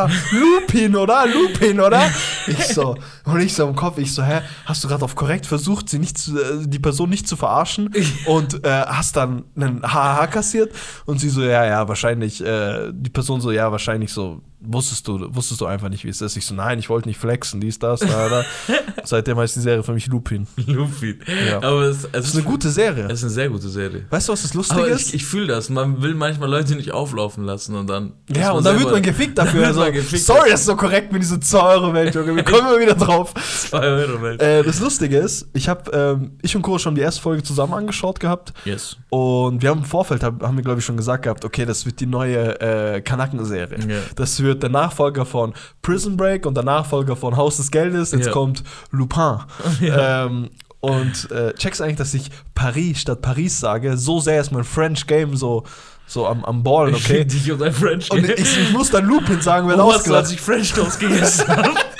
A: ha, Lupin, oder? Lupin, oder? Ich so, und ich so im Kopf, ich so, hä, hast du gerade auf korrekt versucht, sie nicht zu, äh, die Person nicht zu verarschen und äh, hast dann einen HH kassiert? Und sie so, ja, ja, wahrscheinlich, äh, die Person so, ja, wahrscheinlich so, wusstest du, wusstest du einfach nicht, wie es ist. Ich so, nein, ich wollte nicht flexen, dies, das, da, da. Seitdem heißt die Serie für mich Lupin.
B: Lupin.
A: Ja.
B: Aber es, es
A: Das ist eine gute Serie.
B: Es ist eine sehr gute Serie.
A: Weißt du, was das Lustige
B: Aber
A: ist?
B: ich, ich fühle das. Man will manchmal Leute nicht auflaufen lassen und dann.
A: Ja, und dann wird man gefickt dafür. Also,
B: man gefickt.
A: sorry, das ist so korrekt mit dieser 2-Euro-Welt, Junge. Wir kommen immer wieder drauf.
B: 2 Euro Welt.
A: Äh, das Lustige ist, ich habe, ähm, ich und Kuro schon die erste Folge zusammen angeschaut gehabt.
B: Yes.
A: Und wir haben im Vorfeld, hab, haben wir glaube ich schon gesagt gehabt, okay, das wird die neue äh, Kanaken-Serie.
B: Ja.
A: Das wird wird der Nachfolger von Prison Break und der Nachfolger von Haus des Geldes. Jetzt
B: Ja.
A: kommt Lupin.
B: Ja.
A: Ähm, und äh, checkst eigentlich, dass ich Paris statt Paris sage. So sehr ist mein French Game so, so am, am Ballen,
B: Ich
A: okay?
B: find dich und dein French.
A: Und ich, ich muss dann Lupin sagen, wenn
B: Wo warst du, als
A: ausgelacht.
B: ich French Toast gegessen habe?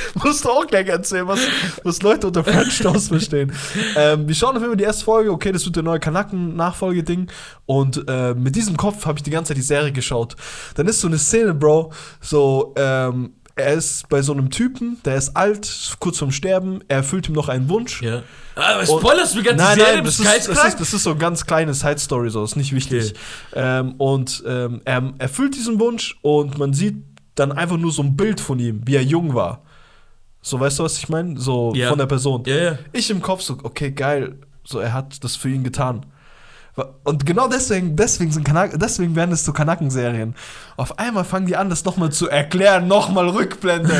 A: Musst du auch gleich erzählen, was, was Leute unter French Toast verstehen. Ähm, wir schauen auf jeden Fall die erste Folge. Okay, das wird der neue Kanaken-Nachfolgeding. Und äh, mit diesem Kopf habe ich die ganze Zeit die Serie geschaut. Dann ist so eine Szene, Bro, so, ähm, er ist bei so einem Typen, der ist alt, kurz vorm Sterben. Er erfüllt ihm noch einen Wunsch.
B: ja. Aber
A: Und-
B: spoilerst du die ganze
A: Nein,
B: Serie?
A: nein, das ist, das, ist, das ist so eine ganz kleine Side-Story, so, ist nicht wichtig. Ähm, und ähm, er erfüllt diesen Wunsch und man sieht dann einfach nur so ein Bild von ihm, wie er jung war. So, weißt du, was ich meine? So
B: Ja.
A: von der Person.
B: Ja, ja.
A: Ich im Kopf so, okay, geil, so er hat das für ihn getan. Und genau deswegen, deswegen, sind Kanak deswegen werden es so Kanaken-Serien. Auf einmal fangen die an, das nochmal zu erklären, nochmal Rückblende.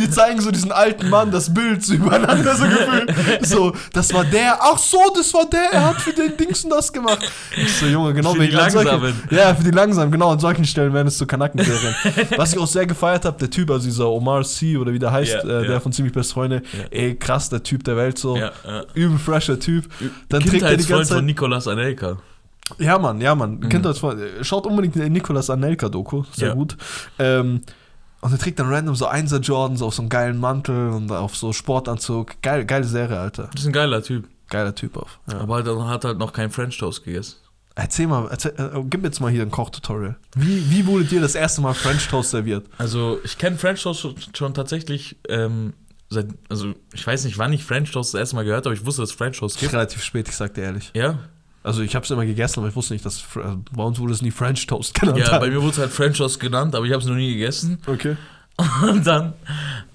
A: die zeigen so diesen alten Mann, das Bild so übereinander so gefühlt. So, das war der, ach so, das war der, er hat für den Dingsen das gemacht. Ich so, Junge, genau
B: Für die
A: wegen solchen-
B: Langsamen.
A: Ja, für die Langsamen, genau, an solchen Stellen werden es so Kanaken-Serien. Was ich auch sehr gefeiert habe, der Typ, also dieser Omar C. oder wie der heißt,
B: Ja,
A: äh, der
B: ja.
A: von Ziemlich Best Freunde,
B: Ja.
A: ey, krass, der Typ der Welt so. Übel fresher Typ. Dann trägt er die
B: Kindheitsfreund
A: ganze
B: von
A: Zeit.
B: Nicolas Anelka.
A: Ja, Mann, ja, Mann.
B: Mhm.
A: Kindheitsfreund. Schaut unbedingt den Nicolas Anelka-Doku. Sehr
B: Ja.
A: gut. Ähm, und er trägt dann random so Einser Jordans auf so einen geilen Mantel und auf so Sportanzug. Geil, geile Serie, Alter.
B: Das ist ein geiler Typ.
A: Geiler Typ auf. Ja.
B: Aber dann hat halt noch kein French Toast gegessen.
A: Erzähl mal, erzähl, äh, gib jetzt mal hier ein Kochtutorial. Wie, wie wurde dir das erste Mal French Toast serviert?
B: Also, ich kenne French Toast schon, schon tatsächlich ähm, seit, also ich weiß nicht, wann ich French Toast das erste Mal gehört habe, ich wusste, dass es French Toast gibt.
A: relativ spät, ich sag dir ehrlich.
B: Ja,
A: Also ich habe es immer gegessen, aber ich wusste nicht, dass also bei uns wurde es nie French Toast genannt.
B: ja bei mir wurde es halt French Toast genannt, aber ich habe es noch nie gegessen.
A: Okay.
B: Und dann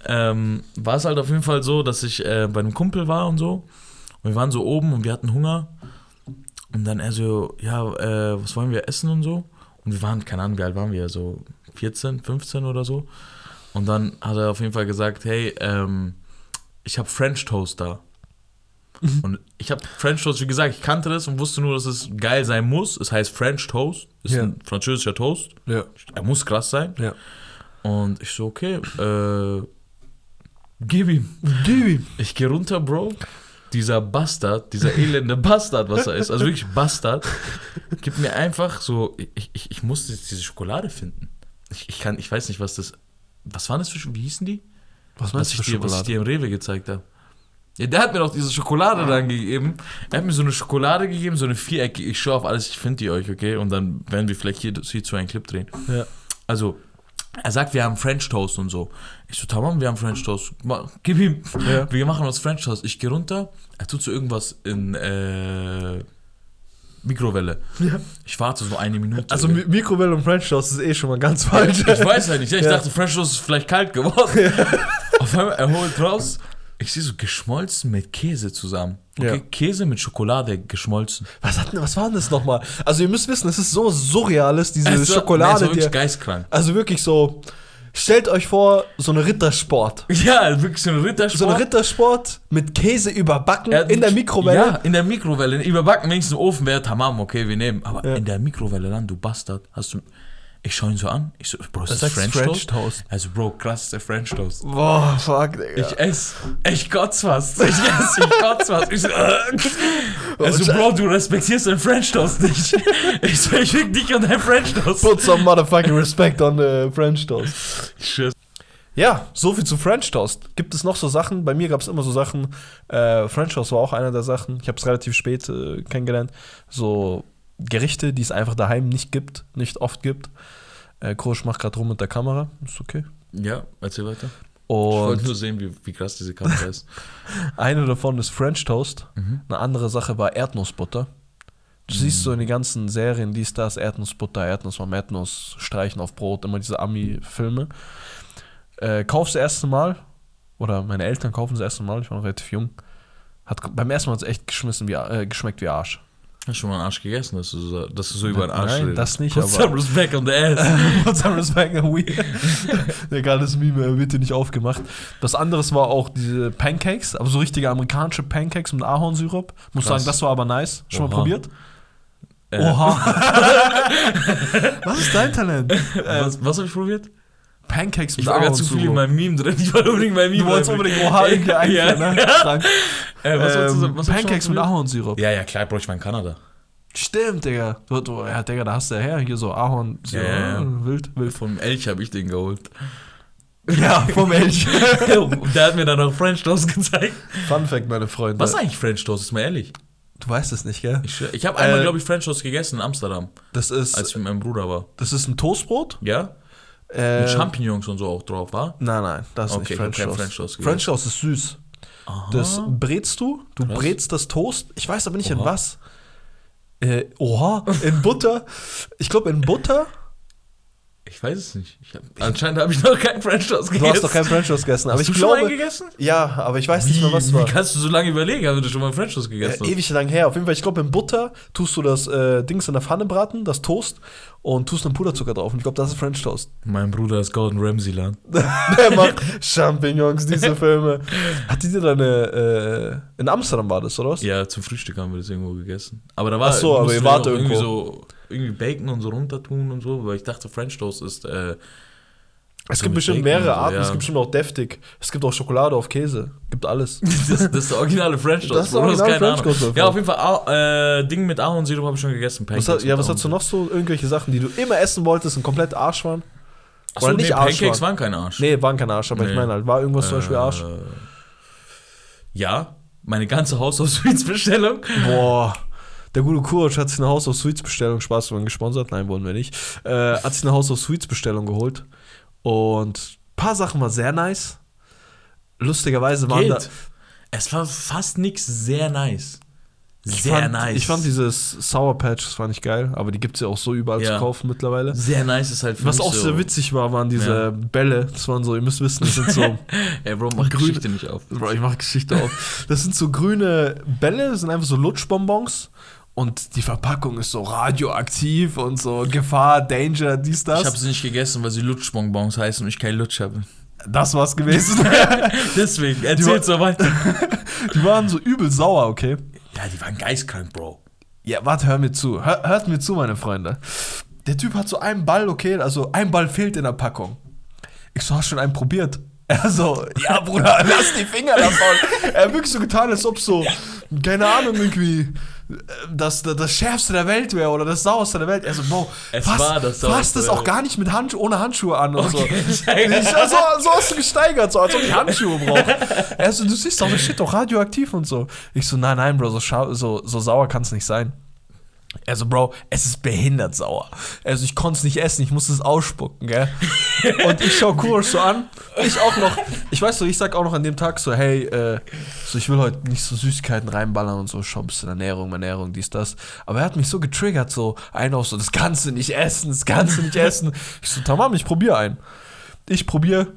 B: ähm, war es halt auf jeden Fall so, dass ich äh, bei einem Kumpel war und so. Und wir waren so oben und wir hatten Hunger. Und dann er so, ja, äh, was wollen wir essen und so. Und wir waren, keine Ahnung, wie alt waren wir, so 14, 15 oder so. Und dann hat er auf jeden Fall gesagt, hey, ähm, ich habe French Toast da. Und ich habe French Toast, wie gesagt, ich kannte das und wusste nur, dass es geil sein muss. Es heißt French Toast, ist
A: Ja.
B: ein französischer Toast.
A: Ja.
B: Er muss krass sein.
A: Ja.
B: Und ich so, okay, äh, gib ihm.
A: Gib ihm.
B: Ich gehe runter, Bro. Dieser Bastard, dieser elende Bastard, was er ist, also wirklich Bastard, gibt mir einfach so, ich, ich, ich musste jetzt diese Schokolade finden. Ich, ich kann, ich weiß nicht, was das, was waren das für, wie hießen die?
A: Was
B: Was
A: meinst
B: ich,
A: du für
B: dir, was ich
A: Schokolade?
B: dir im Rewe gezeigt habe. Ja, der hat mir doch diese Schokolade dann gegeben. Er hat mir so eine Schokolade gegeben, so eine viereckige. Ich schaue auf alles, ich finde die euch, okay? Und dann werden wir vielleicht hier, hierzu einen Clip drehen.
A: Ja.
B: Also, er sagt, wir haben French Toast und so. Ich so, tamam, wir haben French Toast. Gib ihm.
A: Ja.
B: Wir machen was French Toast. Ich gehe runter, er tut so irgendwas in äh, Mikrowelle.
A: Ja.
B: Ich warte so eine Minute.
A: Also Mi- Mikrowelle und French Toast ist eh schon mal ganz falsch.
B: ich weiß ja nicht. Ich
A: Ja.
B: dachte, French Toast ist vielleicht kalt geworden. Auf einmal, er holt raus. Ich sehe so geschmolzen mit Käse zusammen. Okay,
A: Ja.
B: Käse mit Schokolade geschmolzen.
A: Was, hat, denn- was war denn das nochmal? Also ihr müsst wissen, es ist so surreales, diese
B: Also,
A: Schokolade.
B: war wirklich
A: die,
B: geistkrank.
A: also wirklich so, stellt euch vor, so eine Rittersport.
B: Ja, wirklich so ein Rittersport.
A: So eine Rittersport mit Käse überbacken
B: Er hat
A: in der Mikrowelle.
B: Ja, in der Mikrowelle. Überbacken wenigstens im Ofen wäre tamam, okay, wir nehmen. Aber
A: Ja.
B: in der Mikrowelle dann, du Bastard, hast du. Ich schaue ihn so an. Ich so, Bro, ist
A: Das
B: das French,
A: French
B: Toast?
A: Toast.
B: Also, Bro, krass, ist der French Toast.
A: Boah, fuck, Digga.
B: Ich ess. Ich kotz fast. Ich ess, ich kotz fast. Ich so, äh. Also, Bro, du respektierst den French Toast nicht. Ich so, ich fick dich und dein French Toast.
A: Put some motherfucking respect on the French Toast.
B: Tschüss.
A: Ja, so viel zu French Toast. Gibt es noch so Sachen? Bei mir gab es immer so Sachen. Äh, French Toast war auch einer der Sachen. Ich habe es relativ spät äh, kennengelernt. So Gerichte, die es einfach daheim nicht gibt, nicht oft gibt. Äh, Krosch macht gerade rum mit der Kamera. Ist okay.
B: Ja, erzähl weiter. Ich wollte
A: Und
B: nur sehen, wie, wie krass diese Kamera ist.
A: eine davon ist French Toast.
B: Mhm.
A: Eine andere Sache war Erdnussbutter. Du siehst so in den ganzen Serien, dies, das, Erdnussbutter, Erdnuss am Erdnuss, Streichen auf Brot, immer diese Ami-Filme. Äh, kaufst das erste Mal, oder meine Eltern kaufen das erste Mal, ich war noch relativ jung. Hat, beim ersten Mal hat es echt geschmissen wie, äh, geschmeckt wie Arsch.
B: Hast du schon mal einen Arsch gegessen, dass du so, dass du so über den Arsch
A: Nein,
B: redest?
A: das nicht,
B: Put
A: aber-
B: some respect on the ass.
A: What's up, respect, we? Egal, das Meme wird dir nicht aufgemacht. Das anderes war auch diese Pancakes, aber so richtige amerikanische Pancakes mit Ahornsirup. Muss
B: Krass.
A: sagen, das war aber nice. Schon mal
B: Oha.
A: probiert?
B: Äh,
A: Oha. Was ist dein Talent?
B: Was, was habe ich probiert?
A: Pancakes mit
B: Ich war gerade zu viel in meinem Meme drin. Ich wollte unbedingt mein Meme
A: Du wolltest unbedingt Oha irgendwie einführen,
B: ja.
A: ne? Krank.
B: Äh, was wolltest du
A: ähm,
B: was hast du
A: Pancakes mit Ahornsirup.
B: Ja, ja, klar, Bro, ich war in Kanada.
A: Stimmt, Digga. Du, du, ja, Digga, da hast du ja her, hier so Ahornsirup.
B: Ja, ja, ja.
A: Wild, wild.
B: Vom Elch habe ich den geholt.
A: Ja, vom Elch.
B: Und der hat mir dann auch French Toast gezeigt.
A: Fun Fact, meine Freunde.
B: Was ist eigentlich French Toast? Ist mal ehrlich.
A: Du weißt es nicht, gell?
B: Ich, schwör- ich habe einmal,
A: Äh,
B: glaube ich, French Toast gegessen in Amsterdam,
A: Das ist,
B: als ich mit meinem Bruder war.
A: das ist ein Toastbrot.
B: Ja?
A: Äh,
B: Mit Champignons und so auch drauf, war?
A: Nein, nein, das ist
B: Okay,
A: nicht French Toast.
B: French Toast.
A: French Toast ist süß. Das brätst du, du
B: Krass.
A: brätst das Toast. Ich weiß aber nicht in
B: Oha.
A: was. Äh, oha, in Butter. Ich glaube in Butter.
B: Ich weiß es nicht. Ich hab, anscheinend habe ich noch keinen French Toast gegessen.
A: Du hast doch kein French Toast gegessen, aber
B: Hast
A: ich
B: du schon einen
A: glaube.
B: gegessen?
A: Ja, aber ich weiß nicht
B: Wie,
A: mehr, was
B: wie
A: war.
B: kannst du so lange überlegen, wenn du schon mal einen French Toast
A: Äh,
B: gegessen hast?
A: ewig lang her. Auf jeden Fall, ich glaube, in Butter tust du das äh, Dings in der Pfanne braten, das Toast, und tust dann Puderzucker drauf. Und ich glaube, das ist French Toast.
B: Mein Bruder ist Gordon Ramsay Land.
A: Der macht Champignons, diese Filme. Hattet ihr da eine. Äh, in Amsterdam war das, oder was?
B: Ja, zum Frühstück haben wir das irgendwo gegessen. Aber da war
A: Ach so, aber ihr wart
B: auch irgendwie
A: irgendwo.
B: so irgendwie Bacon und so runter tun und so, weil ich dachte French Toast ist äh,
A: Es
B: So
A: gibt bestimmt
B: Bacon
A: mehrere
B: so,
A: Arten.
B: ja.
A: Es gibt bestimmt auch deftig. Es gibt auch Schokolade auf Käse. Gibt alles.
B: das, das ist der originale French Toast.
A: Das ist der originale French. Toast,
B: Ja, auf jeden Fall ah, äh, Ding mit Ahornsirup habe ich schon gegessen.
A: Was
B: Pancakes
A: hat, ja, was hast du noch so? Irgendwelche Sachen, die du immer essen wolltest und komplett Arsch waren?
B: Achso,
A: Oder
B: nee,
A: nicht Arsch
B: Pancakes
A: waren?
B: waren kein Arsch.
A: Nee, waren keine Arsch, aber ich
B: Nee.
A: meine halt, war irgendwas zum Beispiel Arsch?
B: Äh, Ja, meine ganze Haus auf Sweets Bestellung.
A: Boah. Der gute Courage hat sich eine Haus auf Sweets Bestellung, Spaß, waren gesponsert, nein, wurden wir nicht, äh, hat sich eine Haus auf Sweets Bestellung geholt und ein paar Sachen war sehr nice. Lustigerweise waren da,
B: Geht. Es war fast nix sehr nice. Sehr
A: fand,
B: nice.
A: Ich fand dieses Sour Patch, das fand ich geil, aber die gibt es ja auch so überall
B: Ja.
A: zu kaufen mittlerweile.
B: sehr nice ist halt für
A: Was auch
B: so,
A: sehr witzig war, waren diese
B: Ja.
A: Bälle. Das waren so, ihr müsst wissen, das sind so.
B: Ey, Bro, mach
A: Grün-
B: Geschichte nicht auf.
A: Bro, ich mach Geschichte auf. Das sind so grüne Bälle, das sind einfach so Lutschbonbons. Und die Verpackung ist so radioaktiv und so Gefahr, Danger, dies, das.
B: Ich habe sie nicht gegessen, weil sie Lutschbonbons heißen und ich kein Lutsch habe.
A: das war's gewesen.
B: Deswegen, erzähl so weiter.
A: die waren so übel sauer, okay?
B: Ja, die waren geistkrank, Bro.
A: Ja, warte, hör mir zu. Hör, hört mir zu, meine Freunde. Der Typ hat so einen Ball, okay? Also ein Ball fehlt in der Packung. Ich so, hast schon einen probiert? Er so, ja, Bruder, lass die Finger davon. Er hat wirklich so getan, als ob so, keine Ahnung, irgendwie das, das, das Schärfste der Welt wäre oder das Sauerste der Welt. Er so, Bro,
B: Es
A: fass,
B: war das
A: fass
B: Sauerste
A: das
B: der
A: auch gar nicht mit Hand, ohne Handschuhe an und
B: Okay,
A: so. Ich, so. So hast du gesteigert, so als ob ich Handschuhe brauche. Er so, du siehst doch, das steht doch radioaktiv und so. Ich so, nein, nein, Bro, so, so, so sauer kann es nicht sein. Er so, Bro, es ist behindert sauer. Also ich konnte es nicht essen, ich musste es ausspucken, gell? Und ich schau Kurs so an. Ich auch noch, ich weiß so, ich sag auch noch an dem Tag so, hey, äh, so ich will heute nicht so Süßigkeiten reinballern und so, schau ein bisschen Ernährung, Ernährung, dies, das. Aber er hat mich so getriggert, so, einer auch so, das kannst du nicht essen, das kannst du nicht essen. Ich so, tamam, ich probier einen. Ich probier,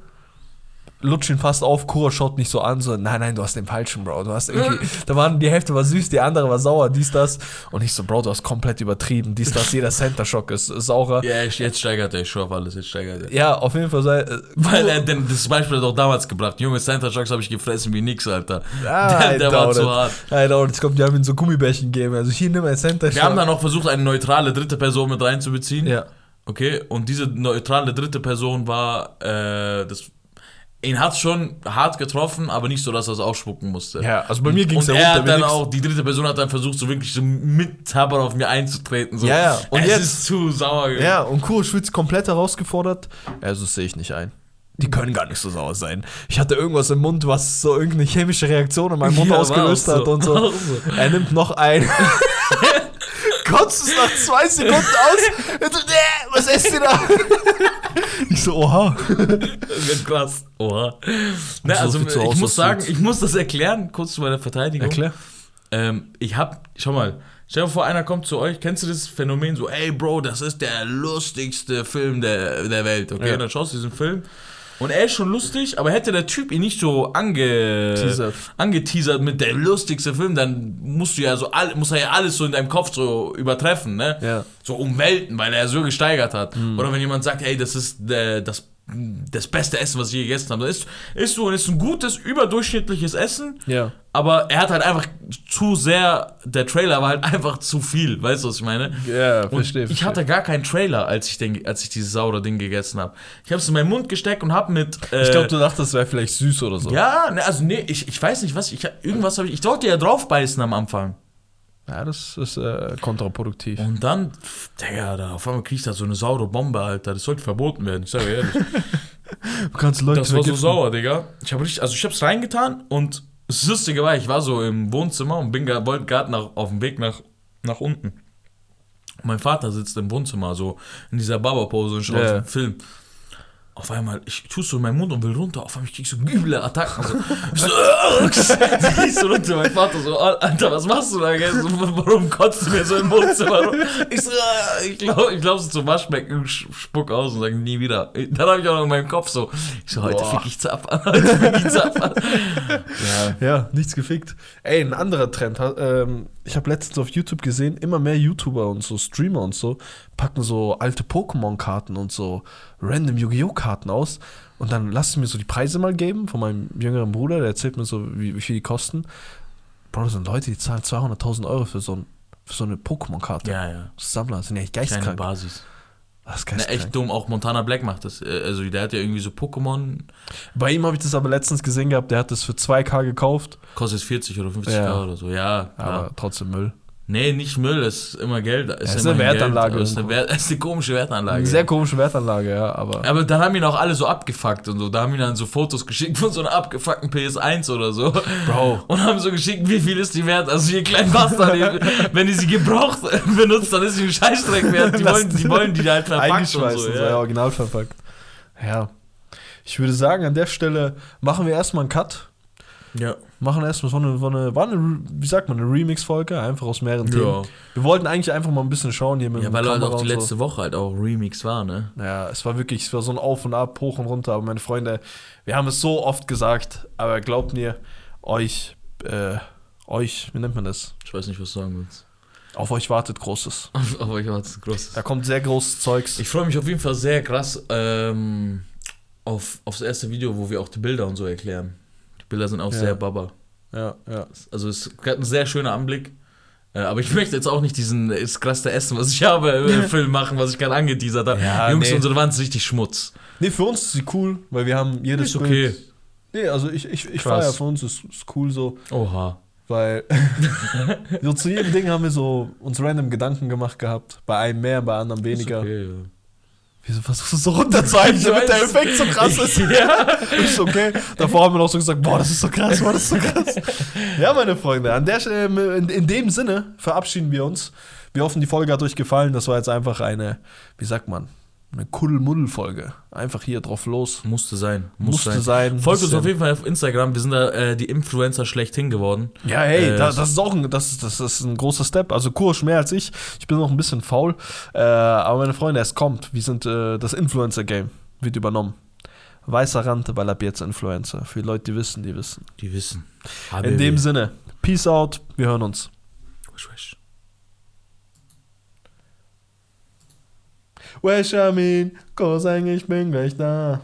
A: lutsch ihn fast auf, Kura schaut mich so an, so, nein, nein, du hast den falschen, Bro. Du hast irgendwie, da waren, die Hälfte war süß, die andere war sauer, dies, das. Und ich so, Bro, du hast komplett übertrieben, dies, das, jeder Center Shock ist, ist saurer.
B: Ja, ich- jetzt steigert er, ich schwör auf alles, jetzt steigert er.
A: Ja, auf jeden Fall sei. Äh,
B: Weil er denn das Beispiel hat auch damals gebracht. Junge Center Shocks habe ich gefressen wie nix, Alter.
A: Ah,
B: der der war zu hart.
A: I doubt it. Ich glaube, die haben ihm so Gummibärchen gegeben. Also hier nimm ein Center
B: Wir haben dann auch versucht, eine neutrale dritte Person mit reinzubeziehen.
A: Ja.
B: Okay, und diese neutrale dritte Person war, äh, das, ihn hat schon hart getroffen, aber nicht so, dass er es ausspucken musste.
A: Ja, also bei mir ging es ja
B: er hat dann auch, die dritte Person hat dann versucht, so wirklich so mit Tabber auf mir einzutreten. So.
A: Ja, ja. Und
B: es
A: jetzt-
B: ist zu sauer gewesen.
A: Ja, und Kuro wird komplett herausgefordert. Also das sehe ich nicht ein. Die können gar nicht so sauer sein. Ich hatte irgendwas im Mund, was so irgendeine chemische Reaktion in meinem Mund
B: Ja,
A: ausgelöst
B: so.
A: hat und so.
B: So.
A: Er nimmt noch ein. Kotzt es nach zwei Sekunden aus. "Nee, Was esst ihr da? Ich so, oha.
B: Wird krass. Oha.
A: So
B: also ich muss sagen, ich muss das erklären, kurz zu meiner Verteidigung.
A: Erklär.
B: Ähm, ich hab, schau mal, stell dir vor, einer kommt zu euch, kennst du das Phänomen so, ey Bro, das ist der lustigste Film der, der Welt, okay?
A: Ja.
B: Und dann schaust du diesen Film und er ist schon lustig, aber hätte der Typ ihn nicht so ange
A: Teasert.
B: angeteasert mit der lustigste Film, dann musst du ja so all, muss er ja alles so in deinem Kopf so übertreffen, ne?
A: Ja.
B: So um Welten, weil er so gesteigert hat. Oder wenn jemand sagt, ey, das ist der, das das beste Essen, was ich je gegessen habe. Ist, ist so, ist ein gutes, überdurchschnittliches Essen.
A: Ja.
B: Aber er hat halt einfach zu sehr, der Trailer war halt einfach zu viel, weißt du, was ich meine?
A: Ja,
B: Und
A: verstehe.
B: ich hatte gar keinen Trailer, als ich, den, als ich dieses saure Ding gegessen habe. Ich habe es in meinen Mund gesteckt und habe mit. Äh,
A: Ich glaube, du dachtest, es wäre vielleicht süß oder so.
B: Ja, ne, also nee, ich, ich weiß nicht, was. Ich, irgendwas habe ich. Ich wollte ja draufbeißen am Anfang.
A: Ja, das ist äh, kontraproduktiv.
B: Und dann, Digga, da auf einmal krieg ich da so eine saure Bombe, Alter. Das sollte verboten werden, ich sage ehrlich.
A: Du kannst Leute
B: Das war so sauer, Digga. Ich habe richtig, also ich hab's reingetan und das Lustige war, ich war so im Wohnzimmer und bin wollte gerade nach, auf dem Weg nach, nach unten. Und mein Vater sitzt im Wohnzimmer, so in dieser Baba-Pose und schaut einen Film. Auf einmal, ich tue so in meinen Mund und will runter. Auf einmal krieg ich so üble Attacken. So, ich so, äh, ich so runter. Mein Vater so, Alter, was machst du da? Gell? So, warum kotzt du mir so im Wohnzimmer rum? Ich so, äh, ich glaube, ich glaub, so zum Waschbecken, sch- spuck aus und sage nie wieder. Dann habe ich auch noch in meinem Kopf so, ich so, heute
A: Boah.
B: fick ich Zapf an, heute fick ich Zapf an. Ja.
A: Ja, nichts gefickt. Ey, ein anderer Trend. Ähm, ich habe letztens auf YouTube gesehen, immer mehr YouTuber und so Streamer und so packen so alte Pokémon-Karten und so random Yu-Gi-Oh! Karten aus. Und dann lass mir so die Preise mal geben von meinem jüngeren Bruder, der erzählt mir so, wie, wie viel die kosten. Bro, das sind Leute, die zahlen 200.000 Euro für so, ein, für so eine Pokémon-Karte.
B: Ja, ja.
A: Sammler, das sind ja echt
B: Kleine
A: geistkrank.
B: Basis.
A: Das ist
B: Na,
A: geistkrank.
B: echt dumm, auch Montana Black macht das. Äh, Also der hat ja irgendwie so Pokémon,
A: Bei ihm habe ich das aber letztens gesehen gehabt, der hat das für 2K gekauft,
B: kostet 40 oder 50
A: Ja.
B: K oder so. Ja, klar.
A: aber trotzdem Müll.
B: Nee, nicht Müll, es ist immer Geld. Es
A: ist
B: immer
A: eine Wertanlage
B: es ist eine. Wert, ist eine komische Wertanlage.
A: Eine sehr komische Wertanlage, ja, aber.
B: aber dann haben ihn auch alle so abgefuckt und so. Da haben ihn dann so Fotos geschickt von so einer abgefuckten PS1 oder so.
A: Bro.
B: Und haben so geschickt, wie viel ist die wert? Also ihr kleinen Bastard, ihr- wenn die sie gebraucht benutzt, dann ist sie ein Scheißdreck wert. Die wollen, die wollen die halt verpackt
A: eingeschweißt und so, ja,
B: Ja.
A: original verpackt. Ja. Ich würde sagen, an der Stelle machen wir erstmal einen Cut.
B: Ja.
A: Machen erstmal so eine, so eine, war eine, wie sagt man, eine Remix-Folge, einfach aus mehreren
B: Ja.
A: Themen. Wir wollten eigentlich einfach mal ein bisschen schauen hier mit
B: Ja,
A: dem
B: weil halt auch die
A: und
B: letzte Woche halt auch Remix war, ne?
A: So. Ja, es war wirklich, es war so ein Auf und Ab, hoch und runter. Aber meine Freunde, wir haben es so oft gesagt, aber glaubt mir, euch, äh, euch, wie nennt man das?
B: Ich weiß nicht, was du sagen willst.
A: Auf euch wartet Großes.
B: Aber ich war jetzt großes.
A: Da kommt sehr großes Zeugs.
B: Ich freue mich auf jeden Fall sehr krass ähm, auf, aufs erste Video, wo wir auch die Bilder und so erklären. Bilder sind auch
A: Ja.
B: sehr baba.
A: ja, ja.
B: Also es ist ein sehr schöner Anblick. Äh, aber ich möchte jetzt auch nicht diesen das krasse Essen, was ich habe, äh, Film machen, was ich gerade angeteasert habe.
A: Ja,
B: Jungs,
A: nee.
B: unsere Wand ist richtig Schmutz.
A: Nee, für uns ist sie cool, weil wir haben jedes
B: Ist okay.
A: Bild- Nee, also ich, ich, ich
B: Krass.
A: feiere für uns, ist, ist cool so,
B: Oha.
A: weil so zu jedem Ding haben wir so uns random Gedanken gemacht gehabt. Bei einem mehr, bei anderen weniger.
B: Ist okay, ja.
A: Wieso versuchst du so runterzuhalten, damit der. Effekt so krass ist?
B: ja.
A: ist okay. Davor haben wir noch so gesagt, boah, das ist so krass, boah, das ist so krass. Ja, meine Freunde, an der Stelle, in, in dem Sinne verabschieden wir uns. Wir hoffen, die Folge hat euch gefallen. Das war jetzt einfach eine, wie sagt man, eine Kuddelmuddel-Folge. Einfach hier drauf los.
B: Musste sein. Muss
A: Musste
B: sein.
A: sein.
B: Folgt uns auf jeden Fall auf Instagram. Wir sind da äh, die Influencer schlechthin geworden.
A: Ja, hey,
B: Äh,
A: da, das ist auch ein, das, das ist ein großer Step. Also Kursch mehr als ich. Ich bin noch ein bisschen faul. Äh, aber meine Freunde, es kommt. Wir sind äh, das Influencer-Game. Wird übernommen. Weißer Rand, weil ab jetzt Influencer. Für die Leute, die wissen, die wissen.
B: Die wissen.
A: In dem Sinne, Peace out. Wir hören uns.
B: Sinne.
A: Well, Shamin, Cousin, ich bin gleich da.